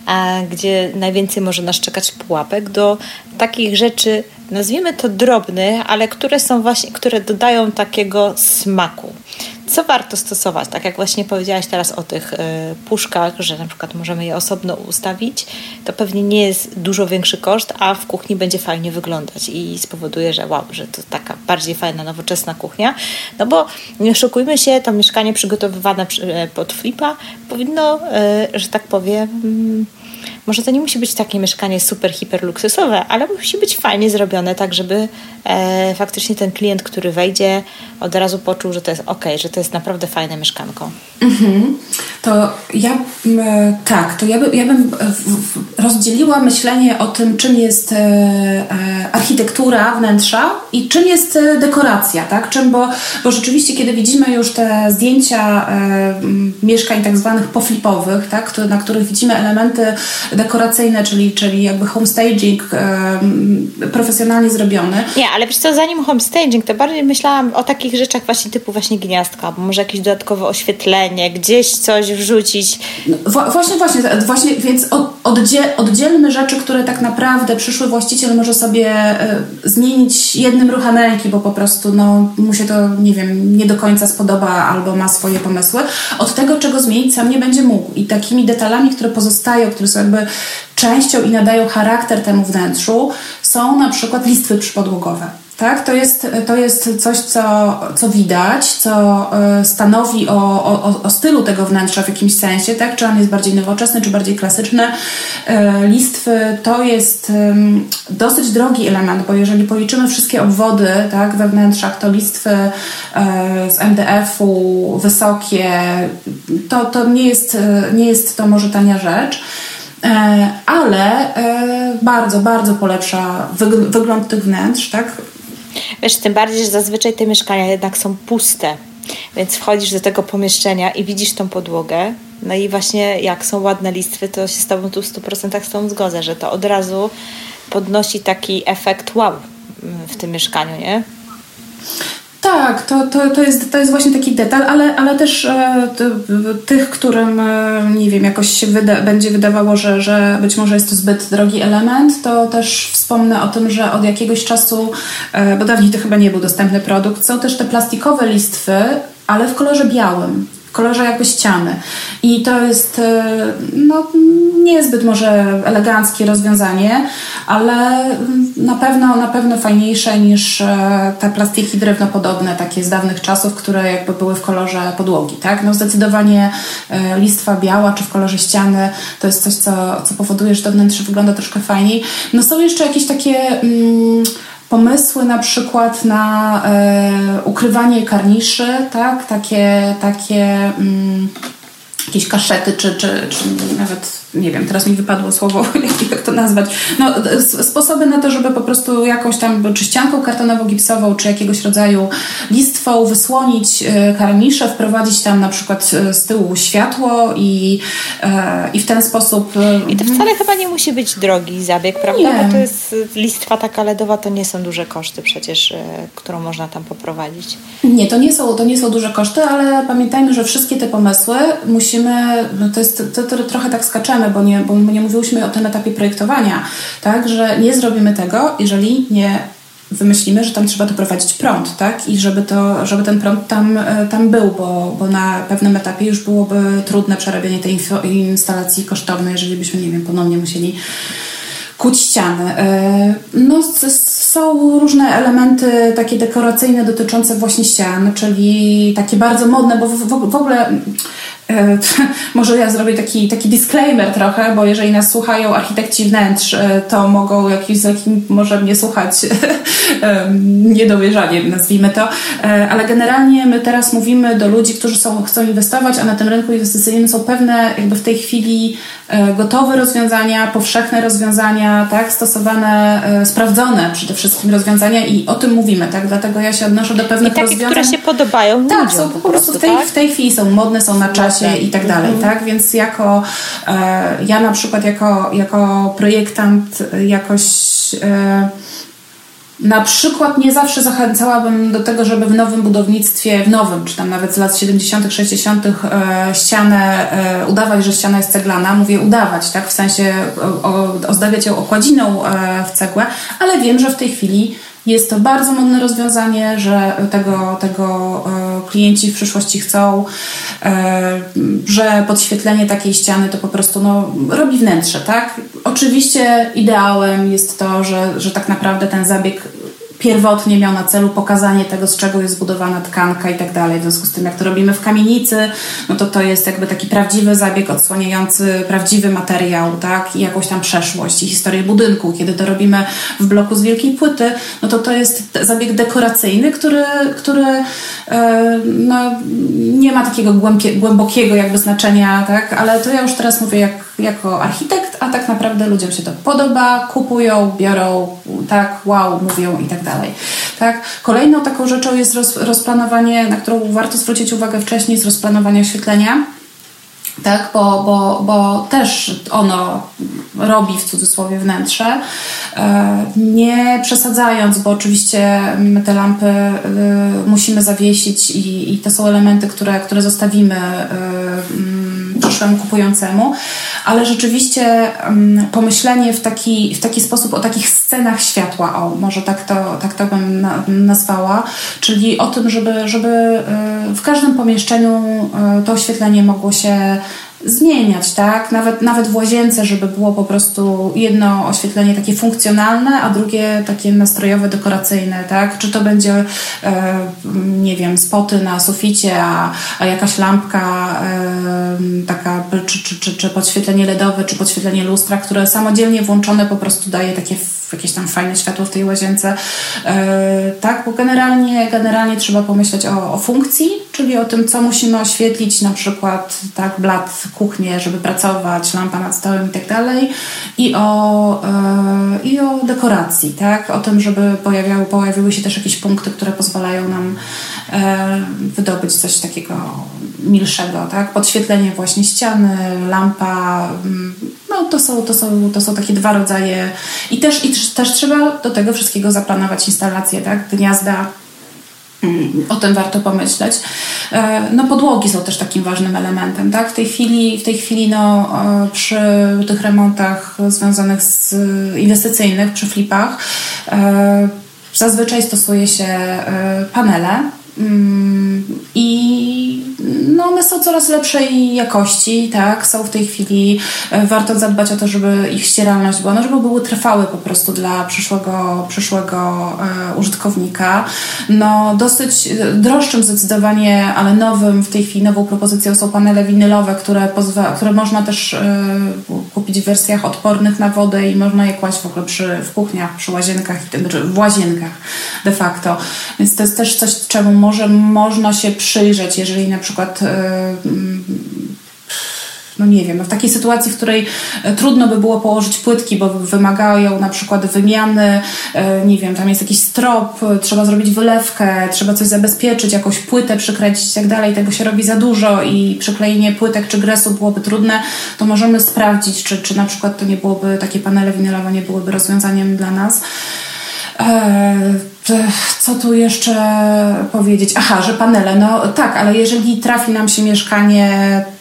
a, gdzie najwięcej może nas czekać pułapek, do takich rzeczy, nazwijmy to drobnych, ale które są właśnie, które dodają takiego smaku co warto stosować? Tak jak właśnie powiedziałaś teraz o tych y, puszkach, że na przykład możemy je osobno ustawić, to pewnie nie jest dużo większy koszt, a w kuchni będzie fajnie wyglądać i spowoduje, że wow, że to taka bardziej fajna, nowoczesna kuchnia. No bo nie oszukujmy się, to mieszkanie przygotowywane e, pod flipa powinno, y, że tak powiem, może to nie musi być takie mieszkanie super, hiper luksusowe, ale musi być fajnie zrobione, tak żeby e, faktycznie ten klient, który wejdzie, od razu poczuł, że to jest ok, że to jest naprawdę fajne mieszkanko. Mhm. To ja e, tak, to ja, by, ja bym rozdzieliła myślenie o tym, czym jest e, e, architektura wnętrza i czym jest dekoracja, tak? Czym, bo, bo rzeczywiście, kiedy widzimy już te zdjęcia mieszkań tak zwanych poflipowych, tak? na których widzimy elementy dekoracyjne, czyli, czyli jakby homestaging profesjonalnie zrobiony. Nie, ale wiesz co, zanim homestaging, to bardziej myślałam o takich rzeczach właśnie typu właśnie gniazdka, bo może jakieś dodatkowe oświetlenie, gdzieś coś wrzucić. No, właśnie, właśnie, właśnie, więc oddziel, oddzielmy rzeczy, które tak naprawdę przyszły właściciel może sobie y, zmienić jednym ruchem ręki, bo po prostu no, mu się to, nie wiem, nie do końca spodoba albo ma swoje pomysły, od tego, czego zmienić sam nie będzie mógł. I takimi detalami, które pozostają, które są jakby częścią i nadają charakter temu wnętrzu, są na przykład listwy przypodłogowe. Tak? To, jest, to jest coś, co, co widać, co e, stanowi o, o, o stylu tego wnętrza w jakimś sensie, tak? czy on jest bardziej nowoczesny, czy bardziej klasyczny. E, listwy to jest dosyć drogi element, bo jeżeli policzymy wszystkie obwody tak, we wnętrzach, to listwy e, z MDF-u wysokie, to, to nie, jest, nie jest to może tania rzecz ale bardzo, bardzo polepsza wygląd tych wnętrz, tak? Wiesz, tym bardziej, że zazwyczaj te mieszkania jednak są puste, więc wchodzisz do tego pomieszczenia i widzisz tą podłogę, no i właśnie jak są ładne listwy, to się z Tobą tu w 100% z tą zgodzę, że to od razu podnosi taki efekt wow w tym mieszkaniu, nie? Tak, to, to, to, jest, to jest właśnie taki detal, ale, ale też e, tych, którym, e, nie wiem, jakoś się wyda, będzie wydawało, że, że być może jest to zbyt drogi element, to też wspomnę o tym, że od jakiegoś czasu, e, bo dawniej to chyba nie był dostępny produkt, są też te plastikowe listwy, ale w kolorze białym kolorze jakby ściany. I to jest e, no, niezbyt może eleganckie rozwiązanie, ale na pewno, na pewno fajniejsze niż e, te plastiki drewnopodobne, takie z dawnych czasów, które jakby były w kolorze podłogi. Tak? No zdecydowanie e, listwa biała czy w kolorze ściany to jest coś, co, co powoduje, że to wnętrze wygląda troszkę fajniej. No są jeszcze jakieś takie... Mm, pomysły na przykład na e, ukrywanie karniszy, tak? Takie, takie mm, jakieś kaszety, czy, czy, czy nawet nie wiem, teraz mi wypadło słowo, jak to nazwać, no, sposoby na to, żeby po prostu jakąś tam, czy ścianką kartonowo-gipsową, czy jakiegoś rodzaju listwą wysłonić e, karnisze, wprowadzić tam na przykład e, z tyłu światło i, e, i w ten sposób... I to wcale chyba nie musi być drogi zabieg, prawda? Nie. Bo to jest listwa taka LEDowa, to nie są duże koszty przecież, którą można tam poprowadzić. Nie, to nie są, to nie są duże koszty, ale pamiętajmy, że wszystkie te pomysły musimy, no to jest, to, to trochę tak skaczemy, bo nie, bo nie mówiłyśmy o tym etapie projektowania, tak, że nie zrobimy tego, jeżeli nie wymyślimy, że tam trzeba doprowadzić prąd, tak? I żeby, to, żeby ten prąd tam, e, tam był, bo, bo na pewnym etapie już byłoby trudne przerabianie tej instalacji kosztownej, jeżeli byśmy, nie wiem, ponownie musieli kuć ściany. E, no, są różne elementy takie dekoracyjne dotyczące właśnie ścian, czyli takie bardzo modne, bo w, w, ogóle może ja zrobię taki, taki disclaimer trochę, bo jeżeli nas słuchają architekci wnętrz, e, to mogą jakiś, z jakim może mnie słuchać niedowierzaniem, nazwijmy to. E, ale generalnie my teraz mówimy do ludzi, którzy są, chcą inwestować, a na tym rynku inwestycyjnym są pewne jakby w tej chwili gotowe rozwiązania, powszechne rozwiązania, tak, stosowane, sprawdzone przede wszystkim rozwiązania i o tym mówimy, tak, dlatego ja się odnoszę do pewnych I takie, rozwiązań. które się podobają Tak, są po prostu w tej, w tej chwili są modne, są na czasie i tak dalej, mhm. tak? Więc jako, e, ja na przykład jako, jako projektant jakoś e, na przykład nie zawsze zachęcałabym do tego, żeby w nowym budownictwie, w nowym, czy tam nawet z lat 70., 60., e, ścianę, e, udawać, że ściana jest ceglana. Mówię udawać, tak? W sensie o, ozdabiać ją okładziną e, w cegłę, ale wiem, że w tej chwili jest to bardzo modne rozwiązanie, że tego, tego klienci w przyszłości chcą, e, że podświetlenie takiej ściany to po prostu no, robi wnętrze, tak? Oczywiście ideałem jest to, że, że tak naprawdę ten zabieg pierwotnie miał na celu pokazanie tego, z czego jest zbudowana tkanka i tak dalej. W związku z tym, jak to robimy w kamienicy, no to to jest jakby taki prawdziwy zabieg odsłaniający prawdziwy materiał, tak? I jakąś tam przeszłość i historię budynku. Kiedy to robimy w bloku z wielkiej płyty, no to to jest zabieg dekoracyjny, który, który e, no, nie ma takiego głębokiego jakby znaczenia, tak? Ale to ja już teraz mówię jak, jako architekt, a tak naprawdę ludziom się to podoba, kupują, biorą, tak, wow, mówią i tak dalej dalej. Tak? Kolejną taką rzeczą jest roz, rozplanowanie, na którą warto zwrócić uwagę wcześniej, jest rozplanowanie oświetlenia. tak? bo, bo, bo też ono robi w cudzysłowie wnętrze, e, nie przesadzając, bo oczywiście te lampy e, musimy zawiesić i, i to są elementy, które, które zostawimy e, mm, przyszłemu kupującemu, ale rzeczywiście mm, pomyślenie w taki, w taki sposób o takich scenach światła, o może tak to, tak to bym nazwała, czyli o tym, żeby, żeby w każdym pomieszczeniu to oświetlenie mogło się zmieniać, tak? Nawet, nawet w łazience, żeby było po prostu jedno oświetlenie takie funkcjonalne, a drugie takie nastrojowe, dekoracyjne, tak? Czy to będzie, e, nie wiem, spoty na suficie, a, a jakaś lampka e, taka, czy, czy, czy, czy podświetlenie LEDowe, czy podświetlenie lustra, które samodzielnie włączone po prostu daje takie jakieś tam fajne światło w tej łazience. E, tak, bo generalnie, generalnie trzeba pomyśleć o, o funkcji, czyli o tym, co musimy oświetlić, na przykład tak, blat kuchnię, żeby pracować, lampa nad stołem i tak dalej, i o, e, i o dekoracji, tak, o tym, żeby pojawiały, pojawiły się też jakieś punkty, które pozwalają nam e, wydobyć coś takiego milszego, tak, podświetlenie właśnie ściany, lampa, mm, no to są, to są, to są takie dwa rodzaje. I też, i też trzeba do tego wszystkiego zaplanować instalację, tak, gniazda, o tym warto pomyśleć. E, no podłogi są też takim ważnym elementem, tak? W tej chwili, w tej chwili no, e, przy tych remontach związanych z inwestycyjnych, przy flipach, e, zazwyczaj stosuje się panele mm, i no one są coraz lepszej jakości, tak? Są w tej chwili, e, warto zadbać o to, żeby ich ścieralność była, no żeby były trwałe po prostu dla przyszłego, przyszłego e, użytkownika. No dosyć e, droższym zdecydowanie, ale nowym w tej chwili, nową propozycją są panele winylowe, które, pozwa- które można też kupić w wersjach odpornych na wodę i można je kłaść w ogóle przy, w kuchniach, przy łazienkach, znaczy w łazienkach de facto. Więc to jest też coś, czemu może można się przyjrzeć, jeżeli na przykład e, no nie wiem, no w takiej sytuacji, w której e, trudno by było położyć płytki, bo wymagają na przykład wymiany, e, nie wiem, tam jest jakiś strop, trzeba zrobić wylewkę, trzeba coś zabezpieczyć, jakąś płytę przykręcić i tak dalej, tego się robi za dużo i przyklejenie płytek czy gresu byłoby trudne, to możemy sprawdzić, czy, czy na przykład to nie byłoby, takie panele winylowe nie byłyby rozwiązaniem dla nas. Co tu jeszcze powiedzieć? Aha, że panele. No tak, ale jeżeli trafi nam się mieszkanie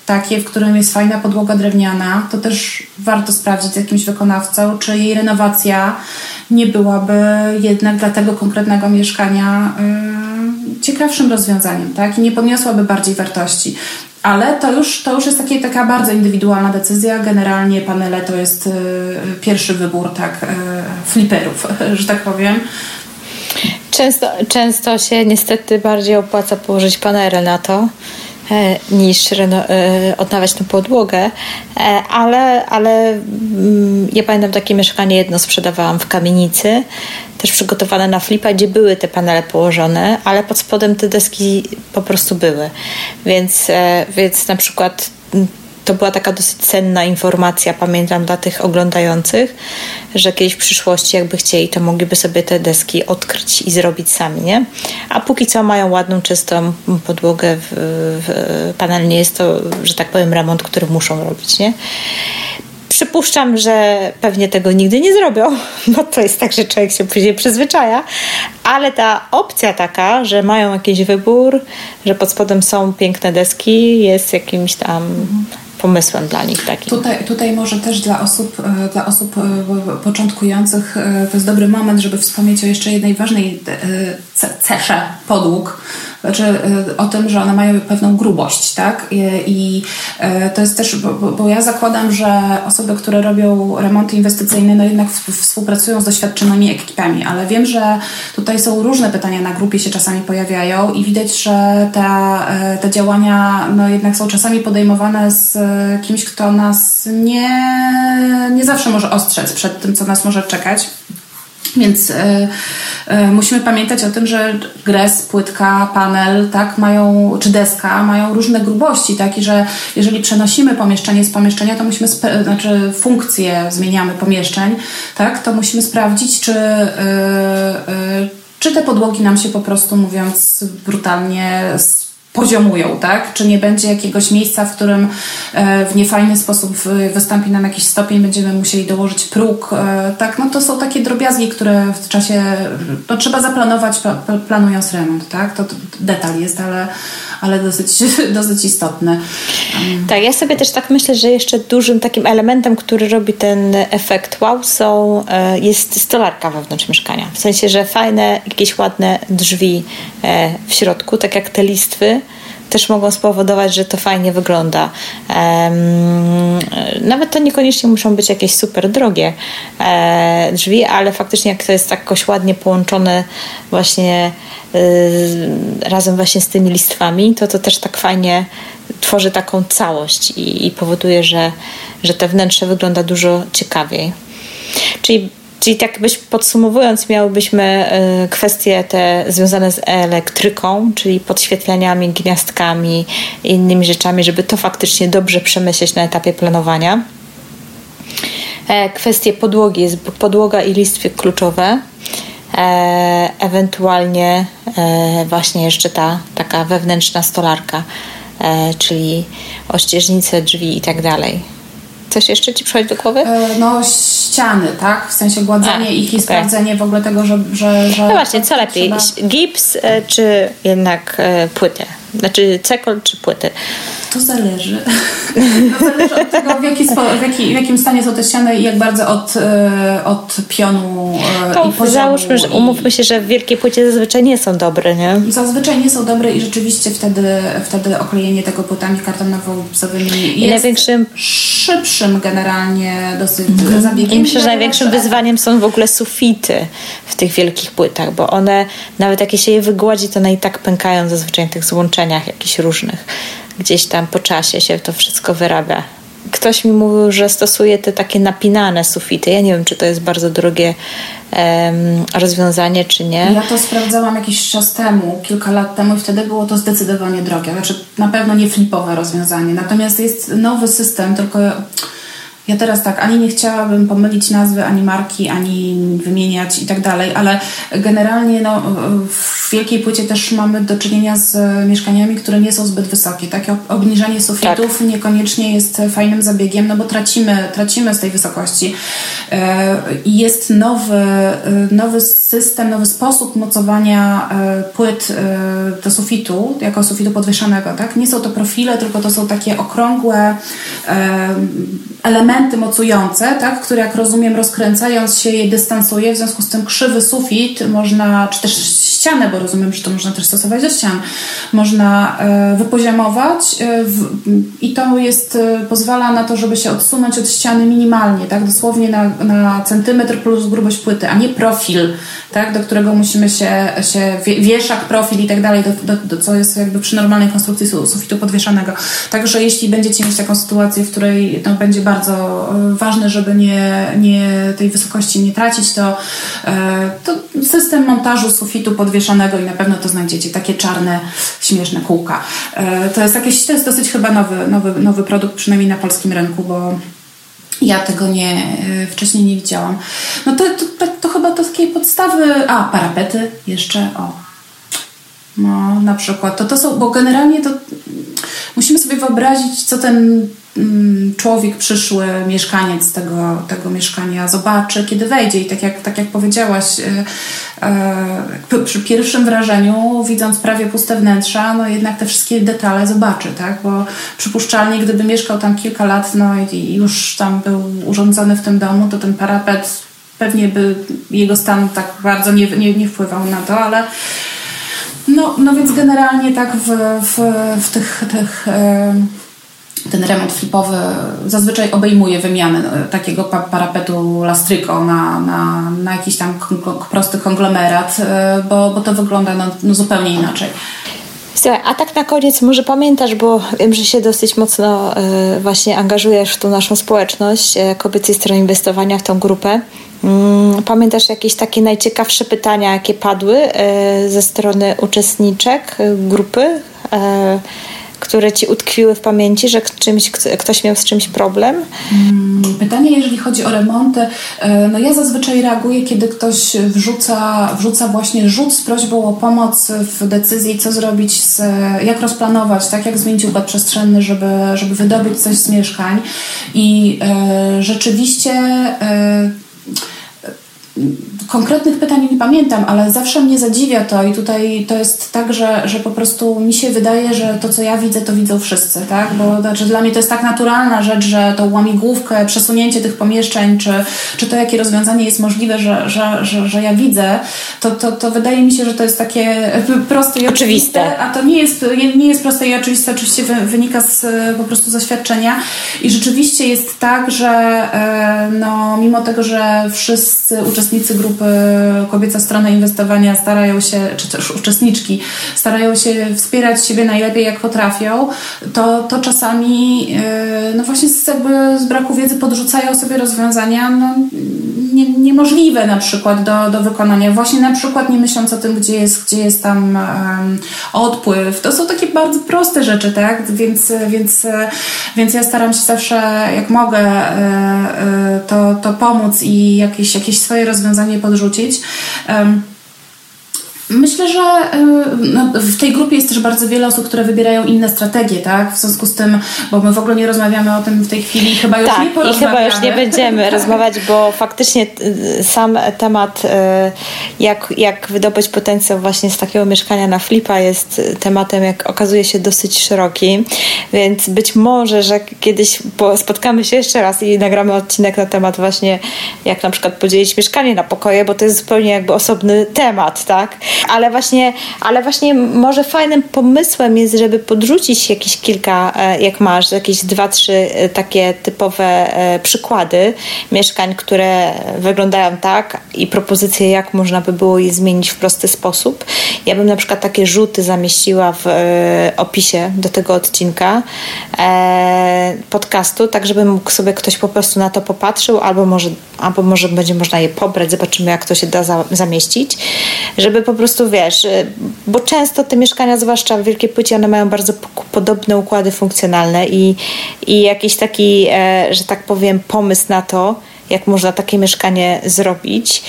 takie, w którym jest fajna podłoga drewniana, to też warto sprawdzić z jakimś wykonawcą, czy jej renowacja nie byłaby jednak dla tego konkretnego mieszkania yy, ciekawszym rozwiązaniem, tak? I nie podniosłaby bardziej wartości. Ale to już, to już jest takie, taka bardzo indywidualna decyzja. Generalnie panele to jest y, pierwszy wybór tak, y, fliperów, że tak powiem. Często, często się niestety bardziej opłaca położyć panele na to, e, niż reno, e, odnawiać tę podłogę, e, ale, ale mm, ja pamiętam takie mieszkanie jedno sprzedawałam w kamienicy, też przygotowane na flipa, gdzie były te panele położone, ale pod spodem te deski po prostu były. Więc, więc na przykład to była taka dosyć cenna informacja, pamiętam, dla tych oglądających, że kiedyś w przyszłości, jakby chcieli, to mogliby sobie te deski odkryć i zrobić sami, nie? A póki co mają ładną, czystą podłogę w, w panel. Nie jest to, że tak powiem, remont, który muszą robić, nie? Przypuszczam, że pewnie tego nigdy nie zrobią, bo to jest tak, że człowiek się później przyzwyczaja, ale ta opcja taka, że mają jakiś wybór, że pod spodem są piękne deski, jest jakimś tam pomysłem dla nich takim. Tutaj, tutaj może też dla osób, e, dla osób e, początkujących e, to jest dobry moment, żeby wspomnieć o jeszcze jednej ważnej cesze podłóg, znaczy y, o tym, że one mają pewną grubość, tak? I, i y, to jest też, bo, bo, ja zakładam, że osoby, które robią remonty inwestycyjne, no jednak współpracują z doświadczonymi ekipami, ale wiem, że tutaj są różne pytania na grupie się czasami pojawiają i widać, że te, y, te działania no jednak są czasami podejmowane z kimś, kto nas nie, nie zawsze może ostrzec przed tym, co nas może czekać. Więc y, y, musimy pamiętać o tym, że gres, płytka, panel, tak, mają, czy deska mają różne grubości, tak, i że jeżeli przenosimy pomieszczenie z pomieszczenia, to musimy, znaczy funkcję zmieniamy pomieszczeń, tak, to musimy sprawdzić, czy, y, czy te podłogi nam się po prostu, mówiąc brutalnie, poziomują, tak? Czy nie będzie jakiegoś miejsca, w którym e, w niefajny sposób wystąpi nam jakiś stopień, będziemy musieli dołożyć próg, e, tak? No to są takie drobiazgi, które w czasie, no trzeba zaplanować planując remont, tak? To, detal jest, ale, ale dosyć, dosyć istotny. Tak, ja sobie też tak myślę, że jeszcze dużym takim elementem, który robi ten efekt wow, są, e, jest stolarka wewnątrz mieszkania. W sensie, że fajne, jakieś ładne drzwi w środku, tak jak te listwy, też mogą spowodować, że to fajnie wygląda. Nawet to niekoniecznie muszą być jakieś super drogie e, drzwi, ale faktycznie jak to jest jakoś ładnie połączone właśnie y, razem właśnie z tymi listwami, to to też tak fajnie tworzy taką całość i, i powoduje, że, że te wnętrze wygląda dużo ciekawiej. Czyli Czyli tak byś podsumowując, miałybyśmy y, kwestie te związane z elektryką, czyli podświetleniami, gniazdkami i innymi rzeczami, żeby to faktycznie dobrze przemyśleć na etapie planowania. E, kwestie podłogi, jest podłoga i listwy kluczowe. E, ewentualnie e, właśnie jeszcze ta taka wewnętrzna stolarka, czyli ościeżnice, drzwi i tak dalej. Coś jeszcze Ci przychodzi do głowy? E, no ściany, tak? W sensie gładzenie A, ich i okay. sprawdzenie w ogóle tego, że... że, że no właśnie, co lepiej? Gips e, czy jednak e, płytę? Znaczy cekol czy płyty? To zależy. To zależy od tego, w, jaki spo, w, jaki, w jakim stanie są te ściany i jak bardzo od, e, od pionu e, to i poziomu. Załóżmy, że umówmy się, że w wielkiej płycie zazwyczaj nie są dobre, nie? Zazwyczaj nie są dobre i rzeczywiście wtedy, wtedy oklejenie tego płytami kartonowo-gipsowymi jest największym... szybszym generalnie dosyć mhm. zabiegiem. I myślę, że największym wyzwaniem są w ogóle sufity w tych wielkich płytach, bo one, nawet jak się je wygładzi, to one i tak pękają zazwyczaj tych złączeniach jakichś różnych gdzieś tam po czasie się to wszystko wyrabia. Ktoś mi mówił, że stosuje te takie napinane sufity. Ja nie wiem, czy to jest bardzo drogie rozwiązanie, czy nie. Ja to sprawdzałam jakiś czas temu, kilka lat temu, i wtedy było to zdecydowanie drogie. Znaczy, na pewno nie flipowe rozwiązanie. Natomiast jest nowy system, tylko ja teraz tak, ani nie chciałabym pomylić nazwy, ani marki, ani wymieniać i tak dalej, ale generalnie no, w wielkiej płycie też mamy do czynienia z mieszkaniami, które nie są zbyt wysokie. Takie obniżanie sufitów tak. niekoniecznie jest fajnym zabiegiem, no bo tracimy, tracimy z tej wysokości. E, jest nowy, e, nowy system, nowy sposób mocowania e, płyt do sufitu, jako sufitu podwieszanego. Tak? Nie są to profile, tylko to są takie okrągłe elementy, elementy mocujące, tak, które jak rozumiem rozkręcając się je dystansuje, w związku z tym krzywy sufit można, czy też ścianę, bo rozumiem, że to można też stosować do ścian, można e, wypoziomować e, i to jest, e, pozwala na to, żeby się odsunąć od ściany minimalnie, tak, dosłownie na, na centymetr plus grubość płyty, a nie profil, tak, do którego musimy się, się wieszak, profil i tak dalej, do, do, do, co jest jakby przy normalnej konstrukcji sufitu podwieszanego. Także jeśli będziecie mieć taką sytuację, w której no, będzie bardzo ważne, żeby nie, nie tej wysokości nie tracić, to, e, to system montażu sufitu podwieszonego i na pewno to znajdziecie, takie czarne, śmieszne kółka. E, to jest, jakieś, to jest dosyć chyba nowy, nowy, nowy produkt, przynajmniej na polskim rynku, bo ja tego nie, e, wcześniej nie widziałam. No to, to, to, to chyba to takie podstawy. A, parapety jeszcze, o. No, na przykład. To, to są, bo generalnie to musimy sobie wyobrazić, co ten Mm, człowiek, przyszły mieszkaniec tego, tego mieszkania zobaczy, kiedy wejdzie. I tak jak, tak jak powiedziałaś, e, e, przy pierwszym wrażeniu, widząc prawie puste wnętrza, no jednak te wszystkie detale zobaczy, tak? Bo przypuszczalnie, gdyby mieszkał tam kilka lat, no i już tam był urządzony w tym domu, to ten parapet pewnie by jego stan tak bardzo nie, nie, nie wpływał na to, ale no, no więc generalnie tak w, w, w tych, tych ten remont flipowy zazwyczaj obejmuje wymianę e, takiego parapetu lastryko na, na, na jakiś tam prosty konglomerat, e, bo, bo to wygląda no, no zupełnie inaczej. Słuchaj, a tak na koniec może pamiętasz, bo wiem, że się dosyć mocno y, właśnie angażujesz w tą naszą społeczność y, kobiecej strony inwestowania w tą grupę. Y, pamiętasz jakieś takie najciekawsze pytania, jakie padły ze strony uczestniczek grupy? Które ci utkwiły w pamięci, że czymś, ktoś miał z czymś problem? Mm, pytanie, jeżeli chodzi o remonty, e, no ja zazwyczaj reaguję, kiedy ktoś wrzuca, wrzuca właśnie rzut z prośbą o pomoc w decyzji, co zrobić, z, jak rozplanować, tak jak zmienić układ przestrzenny, żeby, żeby wydobyć coś z mieszkań. I e, rzeczywiście e, konkretnych pytań nie pamiętam, ale zawsze mnie zadziwia to i tutaj to jest tak, że, że po prostu mi się wydaje, że to, co ja widzę, to widzą wszyscy, tak? Bo znaczy, dla mnie to jest tak naturalna rzecz, że tą łamigłówkę, przesunięcie tych pomieszczeń, czy, czy to, jakie rozwiązanie jest możliwe, że, że, że, że ja widzę, to, to, to wydaje mi się, że to jest takie proste i oczywiste, oczywiste a to nie jest, nie jest proste i oczywiste, oczywiście wynika z po prostu zaświadczenia i rzeczywiście jest tak, że e, no, mimo tego, że wszyscy uczestnicy grupy kobieca strona inwestowania starają się, czy też uczestniczki starają się wspierać siebie najlepiej jak potrafią, to, to czasami e, no właśnie z, jakby z braku wiedzy podrzucają sobie rozwiązania no, nie, niemożliwe na przykład do, do wykonania. Właśnie na przykład nie myśląc o tym, gdzie jest, gdzie jest tam um, odpływ. To są takie bardzo proste rzeczy, tak? Więc, więc, więc ja staram się zawsze, jak mogę, e, e, to, to pomóc i jakieś, jakieś swoje rozwiązanie podrzucić. Myślę, że no, w tej grupie jest też bardzo wiele osób, które wybierają inne strategie, tak? W związku z tym, bo my w ogóle nie rozmawiamy o tym w tej chwili, chyba już tak, nie porozmawiamy. i chyba już nie będziemy tak. rozmawiać, bo faktycznie y, sam temat, y, jak, jak wydobyć potencjał właśnie z takiego mieszkania na flipa jest tematem, jak okazuje się, dosyć szeroki, więc być może, że kiedyś spotkamy się jeszcze raz i nagramy odcinek na temat właśnie, jak na przykład podzielić mieszkanie na pokoje, bo to jest zupełnie jakby osobny temat, tak? Ale właśnie, ale właśnie może fajnym pomysłem jest, żeby podrzucić jakieś kilka, e, jak masz, jakieś dwa, trzy e, takie typowe e, przykłady mieszkań, które wyglądają tak i propozycje, jak można by było je zmienić w prosty sposób. Ja bym na przykład takie rzuty zamieściła w opisie do tego odcinka podcastu, tak żeby mógł sobie ktoś po prostu na to popatrzył, albo może, albo może będzie można je pobrać, zobaczymy jak to się da zamieścić, żeby po prostu prostu wiesz, y, bo często te mieszkania, zwłaszcza w Wielkiej Płycie, one mają bardzo podobne układy funkcjonalne i, i jakiś taki, e, że tak powiem, pomysł na to, jak można takie mieszkanie zrobić.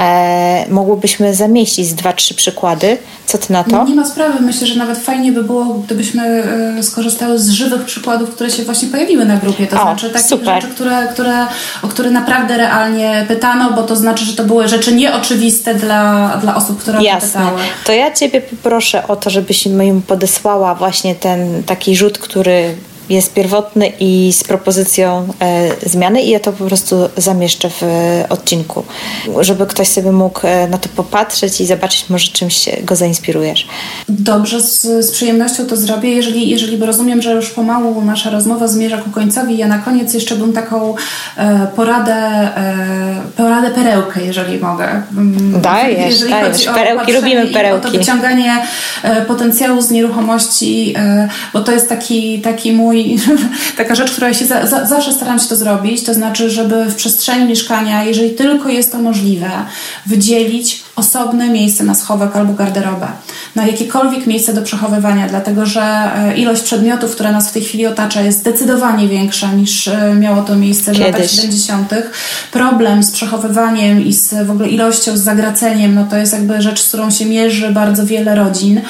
E, mogłybyśmy zamieścić dwa, trzy przykłady. Co ty na to? Nie ma sprawy. Myślę, że nawet fajnie by było, gdybyśmy e, skorzystały z żywych przykładów, które się właśnie pojawiły na grupie. To o, znaczy takie super. rzeczy, które, które, o które naprawdę realnie pytano, bo to znaczy, że to były rzeczy nieoczywiste dla, dla osób, które Jasne. pytały. To ja Ciebie poproszę o to, żebyś mi podesłała właśnie ten taki rzut, który jest pierwotny i z propozycją e, zmiany i ja to po prostu zamieszczę w e, odcinku, żeby ktoś sobie mógł e, na to popatrzeć i zobaczyć, może czymś go zainspirujesz. Dobrze, z, z przyjemnością to zrobię. Jeżeli, jeżeli rozumiem, że już pomału nasza rozmowa zmierza ku końcowi, ja na koniec jeszcze bym taką e, poradę, e, poradę perełkę, jeżeli mogę. Mm, dajesz, jeżeli dajesz. Perełki, lubimy perełki. to wyciąganie e, potencjału z nieruchomości, bo to jest taki, taki mój taka rzecz, która się za, za, zawsze staram się to zrobić, to znaczy, żeby w przestrzeni mieszkania, jeżeli tylko jest to możliwe, wydzielić osobne miejsce na schowek albo garderobę, na jakiekolwiek miejsce do przechowywania, dlatego że e, ilość przedmiotów, które nas w tej chwili otacza, jest zdecydowanie większa niż e, miało to miejsce w latach 70. Problem z przechowywaniem i z w ogóle ilością, z zagraceniem, no to jest jakby rzecz, z którą się mierzy bardzo wiele rodzin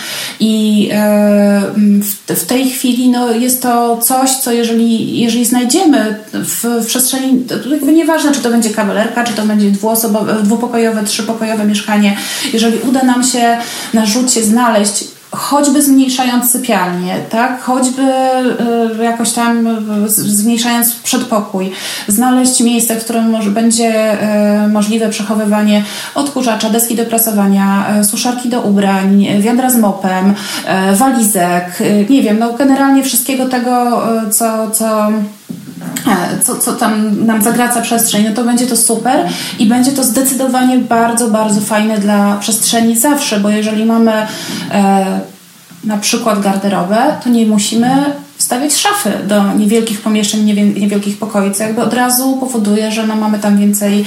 i e, w, w tej chwili no, jest to coś, co jeżeli, jeżeli znajdziemy w, w przestrzeni, to nieważne, czy to będzie kawalerka, czy to będzie dwuosobowe, dwupokojowe, trzypokojowe mieszkanie, jeżeli uda nam się na rzucie znaleźć choćby zmniejszając sypialnię, tak? choćby y, jakoś tam y, zmniejszając przedpokój, znaleźć miejsce, w którym będzie y, możliwe przechowywanie odkurzacza, deski do prasowania, suszarki do ubrań, wiadra z mopem, walizek, nie wiem, no generalnie wszystkiego tego, co, co co, co tam nam zagraca przestrzeń, no to będzie to super i będzie to zdecydowanie bardzo, bardzo fajne dla przestrzeni zawsze, bo jeżeli mamy e, na przykład garderobę, to nie musimy stawiać szafy do niewielkich pomieszczeń, niewielkich pokoi, co jakby od razu powoduje, że no mamy tam więcej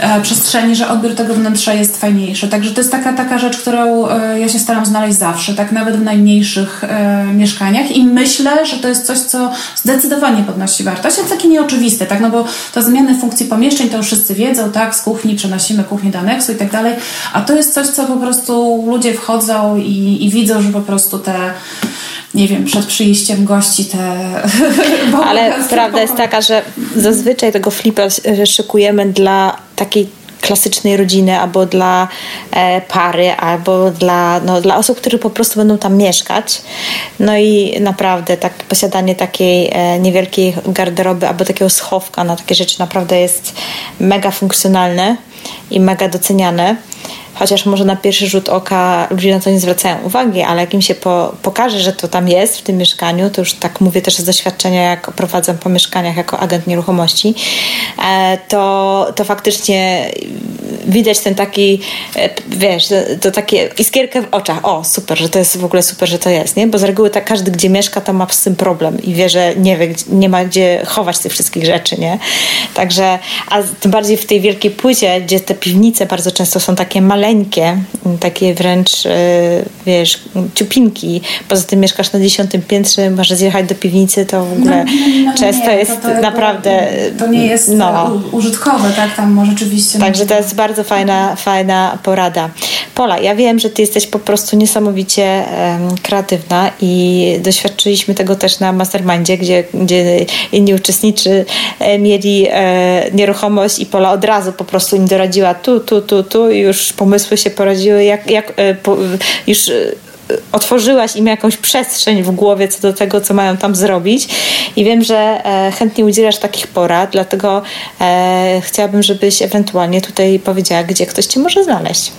e, przestrzeni, że odbiór tego wnętrza jest fajniejszy. Także to jest taka, taka rzecz, którą e, ja się staram znaleźć zawsze, tak nawet w najmniejszych e, mieszkaniach i myślę, że to jest coś, co zdecydowanie podnosi wartość, jest takie nieoczywiste, tak, no bo to zmiany funkcji pomieszczeń to już wszyscy wiedzą, tak, z kuchni przenosimy kuchnię do aneksu i tak dalej, a to jest coś, co po prostu ludzie wchodzą i, i widzą, że po prostu te nie wiem, przed przyjściem gości te. Ale prawda jest taka, że zazwyczaj tego flipa szykujemy dla takiej klasycznej rodziny, albo dla e, pary, albo dla, no, dla osób, które po prostu będą tam mieszkać. No i naprawdę tak, posiadanie takiej e, niewielkiej garderoby albo takiego schowka na takie rzeczy naprawdę jest mega funkcjonalne i mega doceniane chociaż może na pierwszy rzut oka ludzie na to nie zwracają uwagi, ale jak im się po, pokaże, że to tam jest w tym mieszkaniu, to już tak mówię też z doświadczenia, jak prowadzę po mieszkaniach jako agent nieruchomości, e, to, to faktycznie widać ten taki, e, wiesz, to takie iskierkę w oczach. O, super, że to jest w ogóle super, że to jest, nie? Bo z reguły tak każdy, gdzie mieszka, to ma z tym problem i wie, że nie wie, nie ma gdzie chować tych wszystkich rzeczy, nie? Także, a tym bardziej w tej wielkiej płycie, gdzie te piwnice bardzo często są takie maleńkie, takie wręcz, e, wiesz, ciupinki. Poza tym mieszkasz na dziesiątym piętrze, możesz zjechać do piwnicy, to w ogóle no, no, no często nie, jest to, to naprawdę... To nie jest no. użytkowe, tak? Tam może rzeczywiście... Także to jest bardzo bardzo fajna, fajna porada. Pola, ja wiem, że ty jesteś po prostu niesamowicie um, kreatywna i doświadczyliśmy tego też na Mastermindzie, gdzie, gdzie inni uczestnicy e, mieli e, nieruchomość i Pola od razu po prostu im doradziła tu, tu, tu, tu i już pomysły się poradziły, jak, jak e, po, już otworzyłaś im jakąś przestrzeń w głowie co do tego, co mają tam zrobić. I wiem, że e, chętnie udzielasz takich porad, dlatego e, chciałabym, żebyś ewentualnie tutaj powiedziała, gdzie ktoś cię może znaleźć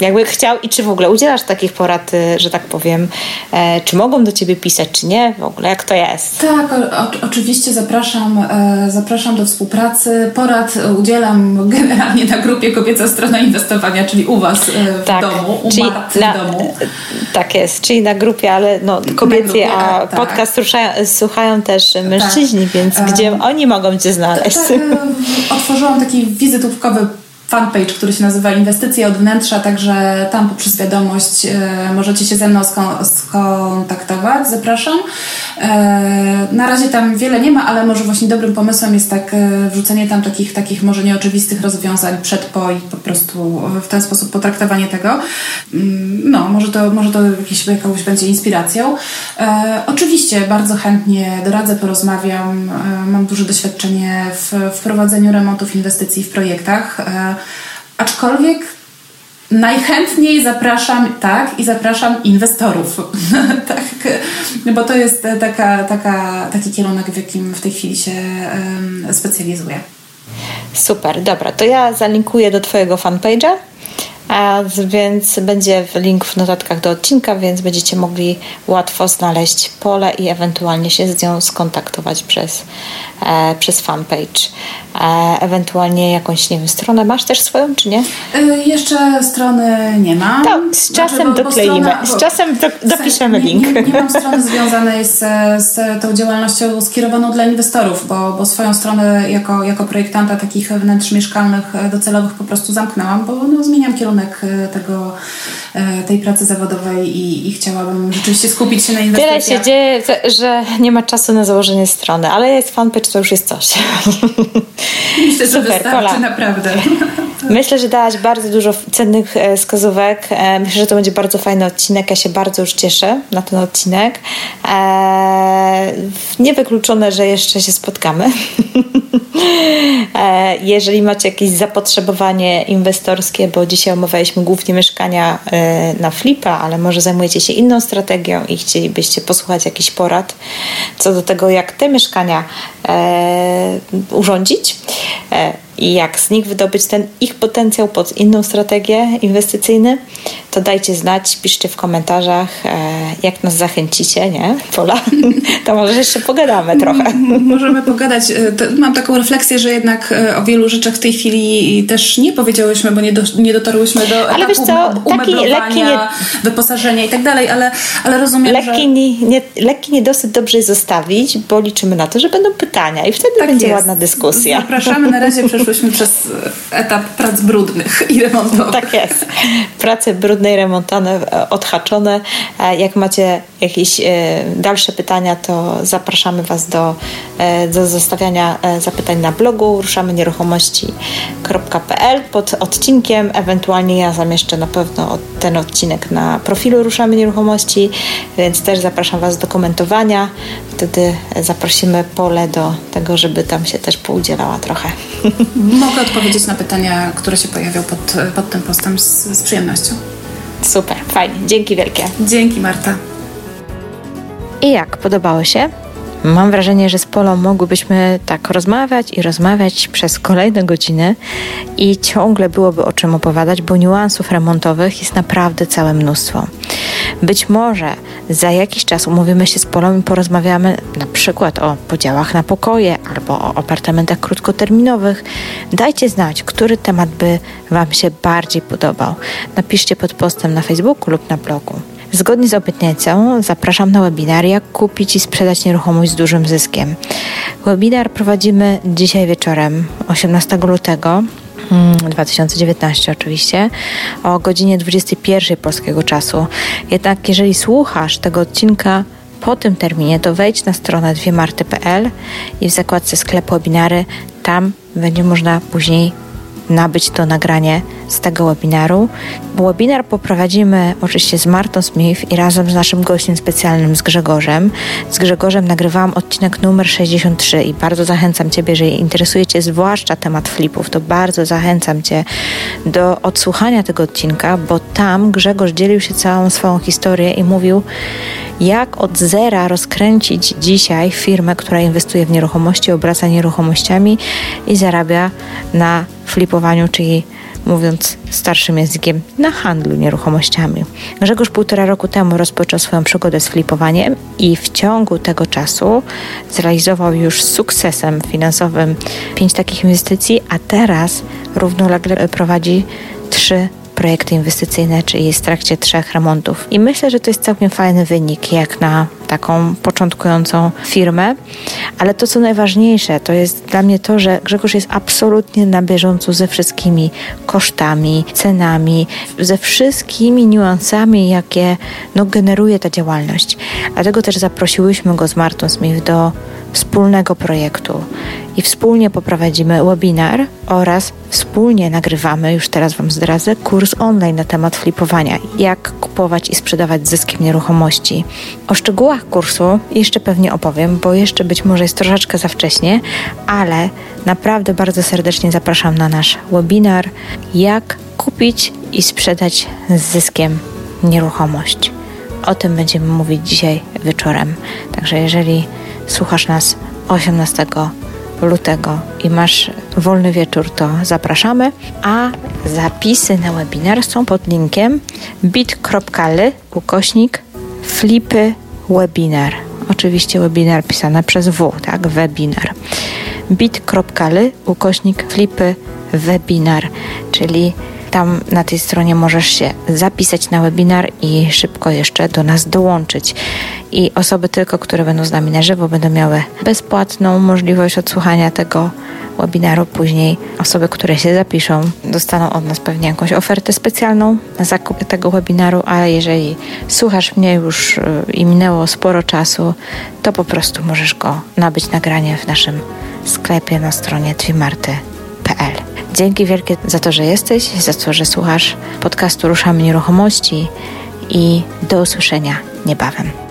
jakby chciał i czy w ogóle udzielasz takich porad, y, że tak powiem, e, czy mogą do ciebie pisać, czy nie, w ogóle jak to jest? Tak, o, oczywiście zapraszam, e, zapraszam do współpracy. Porad udzielam generalnie na grupie Kobieca Strona Inwestowania, czyli u Was e, w tak, domu, u czyli na, w domu. Tak jest, czyli na grupie, ale no, kobiecie, a tak. podcast słuchają, słuchają też mężczyźni, tak. więc gdzie oni mogą Cię znaleźć? Tak, otworzyłam taki wizytówkowy fanpage, który się nazywa Inwestycje od wnętrza, także tam poprzez wiadomość e, możecie się ze mną skontaktować. Zapraszam. E, na razie tam wiele nie ma, ale może właśnie dobrym pomysłem jest tak e, wrzucenie tam takich, takich może nieoczywistych rozwiązań przed po i po prostu w ten sposób potraktowanie tego. Mm, no, może to, może to jakieś, jakąś będzie inspiracją. Oczywiście bardzo chętnie doradzę, porozmawiam. Mam duże doświadczenie w, w prowadzeniu remontów inwestycji w projektach. Aczkolwiek najchętniej zapraszam, tak, i zapraszam inwestorów, tak, bo to jest taka, taka, taki kierunek, w jakim w tej chwili się um, specjalizuję. Super, dobra, to ja zalinkuję do Twojego fanpage'a więc będzie link w notatkach do odcinka, więc będziecie mogli łatwo znaleźć pole i ewentualnie się z nią skontaktować przez, e, przez fanpage. E, ewentualnie jakąś, nie wiem, stronę masz też swoją, czy nie? E, jeszcze strony nie mam. To z czasem znaczy, dokleimy, strona, z czasem do, dopiszemy nie, link. Nie, nie, mam strony związanej z, z tą działalnością skierowaną dla inwestorów, bo, bo swoją stronę jako, jako projektanta takich wnętrz mieszkalnych e, docelowych po prostu zamknęłam, bo no, zmieniam kierunek tego, tej pracy zawodowej i, i chciałabym rzeczywiście skupić się na inwestycjach. Tyle się dzieje, że nie ma czasu na założenie strony, ale jest fanpage, to już jest coś. Myślę, że Super, wystarczy, naprawdę. Myślę, że dałaś bardzo dużo cennych e, wskazówek. E, myślę, że to będzie bardzo fajny odcinek. Ja się bardzo już cieszę na ten odcinek. E, niewykluczone, że jeszcze się spotkamy. Jeżeli macie jakieś zapotrzebowanie inwestorskie, bo dzisiaj omawialiśmy głównie mieszkania na flipa, ale może zajmujecie się inną strategią i chcielibyście posłuchać jakichś porad co do tego, jak te mieszkania urządzić, i jak z nich wydobyć ten ich potencjał pod inną strategię inwestycyjną, to dajcie znać, piszcie w komentarzach, e, jak nas zachęcicie, nie? Pola, to może jeszcze pogadamy trochę. Możemy pogadać. E, mam taką refleksję, że jednak e, o wielu rzeczach w tej chwili też nie powiedziałyśmy, bo nie, do, nie dotarłyśmy do ale etapu co, taki lekki nie... wyposażenia i tak dalej, ale, ale rozumiem, lekki, że... Nie, nie, lekki niedosyt dobrze zostawić, bo liczymy na to, że będą pytania i wtedy tak będzie jest. ładna dyskusja. Zapraszamy. Na razie przeszłyśmy przez etap prac brudnych i remontowych. Tak jest. Prace brudne i remontowe odhaczone. Jak macie jakieś e, dalsze pytania, to zapraszamy Was do, e, do zostawiania e, zapytań na blogu ruszamy nieruchomości.pl pod odcinkiem. Ewentualnie ja zamieszczę na pewno ten odcinek na profilu Ruszamy Nieruchomości, więc też zapraszam Was do komentowania. Wtedy zaprosimy Pole do tego, żeby tam się też poudzielała trochę. Mogę odpowiedzieć na pytania, które się pojawią pod, pod tym postem z, z przyjemnością. Super, fajnie. Dzięki wielkie. Dzięki Marta. I jak? Podobało się? Mam wrażenie, że z Polą mogłybyśmy tak rozmawiać i rozmawiać przez kolejne godziny i ciągle byłoby o czym opowiadać, bo niuansów remontowych jest naprawdę całe mnóstwo. Być może za jakiś czas umówimy się z Polą i porozmawiamy na przykład o podziałach na pokoje albo o apartamentach krótkoterminowych. Dajcie znać, który temat by Wam się bardziej podobał. Napiszcie pod postem na Facebooku lub na blogu. Zgodnie z obietnicą zapraszam na webinar Jak kupić i sprzedać nieruchomość z dużym zyskiem. Webinar prowadzimy dzisiaj wieczorem, 18 lutego 2019 mm, oczywiście, o godzinie 21 polskiego czasu. Jednak jeżeli słuchasz tego odcinka po tym terminie, to wejdź na stronę dwiemarty.pl i w zakładce sklep webinary tam będzie można później nabyć to nagranie z tego webinaru. Webinar poprowadzimy oczywiście z Martą Smith i razem z naszym gościem specjalnym z Grzegorzem. Z Grzegorzem nagrywałam odcinek numer 63 i bardzo zachęcam Ciebie, jeżeli interesuje Cię zwłaszcza temat flipów, to bardzo zachęcam Cię do odsłuchania tego odcinka, bo tam Grzegorz dzielił się całą swoją historię i mówił, jak od zera rozkręcić dzisiaj firmę, która inwestuje w nieruchomości, obraca nieruchomościami i zarabia na flipowaniu, czyli mówiąc starszym językiem, na handlu nieruchomościami. Grzegorz półtora roku temu rozpoczął swoją przygodę z flipowaniem i w ciągu tego czasu zrealizował już z sukcesem finansowym pięć takich inwestycji, a teraz równolegle prowadzi trzy projekty inwestycyjne, czyli jest w trakcie trzech remontów. I myślę, że to jest całkiem fajny wynik, jak na taką początkującą firmę. Ale to, co najważniejsze, to jest dla mnie to, że Grzegorz jest absolutnie na bieżąco ze wszystkimi kosztami, cenami, ze wszystkimi niuansami, jakie no, generuje ta działalność. Dlatego też zaprosiłyśmy go z Martą Smith do wspólnego projektu i wspólnie poprowadzimy webinar oraz wspólnie nagrywamy, już teraz Wam zdradzę, kurs online na temat flipowania, jak kupować i sprzedawać zyskiem nieruchomości. O szczegółach kursu jeszcze pewnie opowiem, bo jeszcze być może jest troszeczkę za wcześnie, ale naprawdę bardzo serdecznie zapraszam na nasz webinar, jak kupić i sprzedać z zyskiem nieruchomość. O tym będziemy mówić dzisiaj wieczorem. Także jeżeli słuchasz nas 18 lutego i masz wolny wieczór, to zapraszamy. A zapisy na webinar są pod linkiem bit.ly ukośnik flipy webinar. Oczywiście webinar pisane przez W, tak? Webinar. bit.ly ukośnik flipy webinar, czyli tam na tej stronie możesz się zapisać na webinar i szybko jeszcze do nas dołączyć. I osoby tylko, które będą z nami na żywo, będą miały bezpłatną możliwość odsłuchania tego webinaru. Później osoby, które się zapiszą, dostaną od nas pewnie jakąś ofertę specjalną na zakup tego webinaru, a jeżeli słuchasz mnie już y, i minęło sporo czasu, to po prostu możesz go nabyć nagranie w naszym sklepie na stronie twimarty.pl. Dzięki wielkie za to, że jesteś, za to, że słuchasz podcastu Ruszamy Nieruchomości i do usłyszenia niebawem.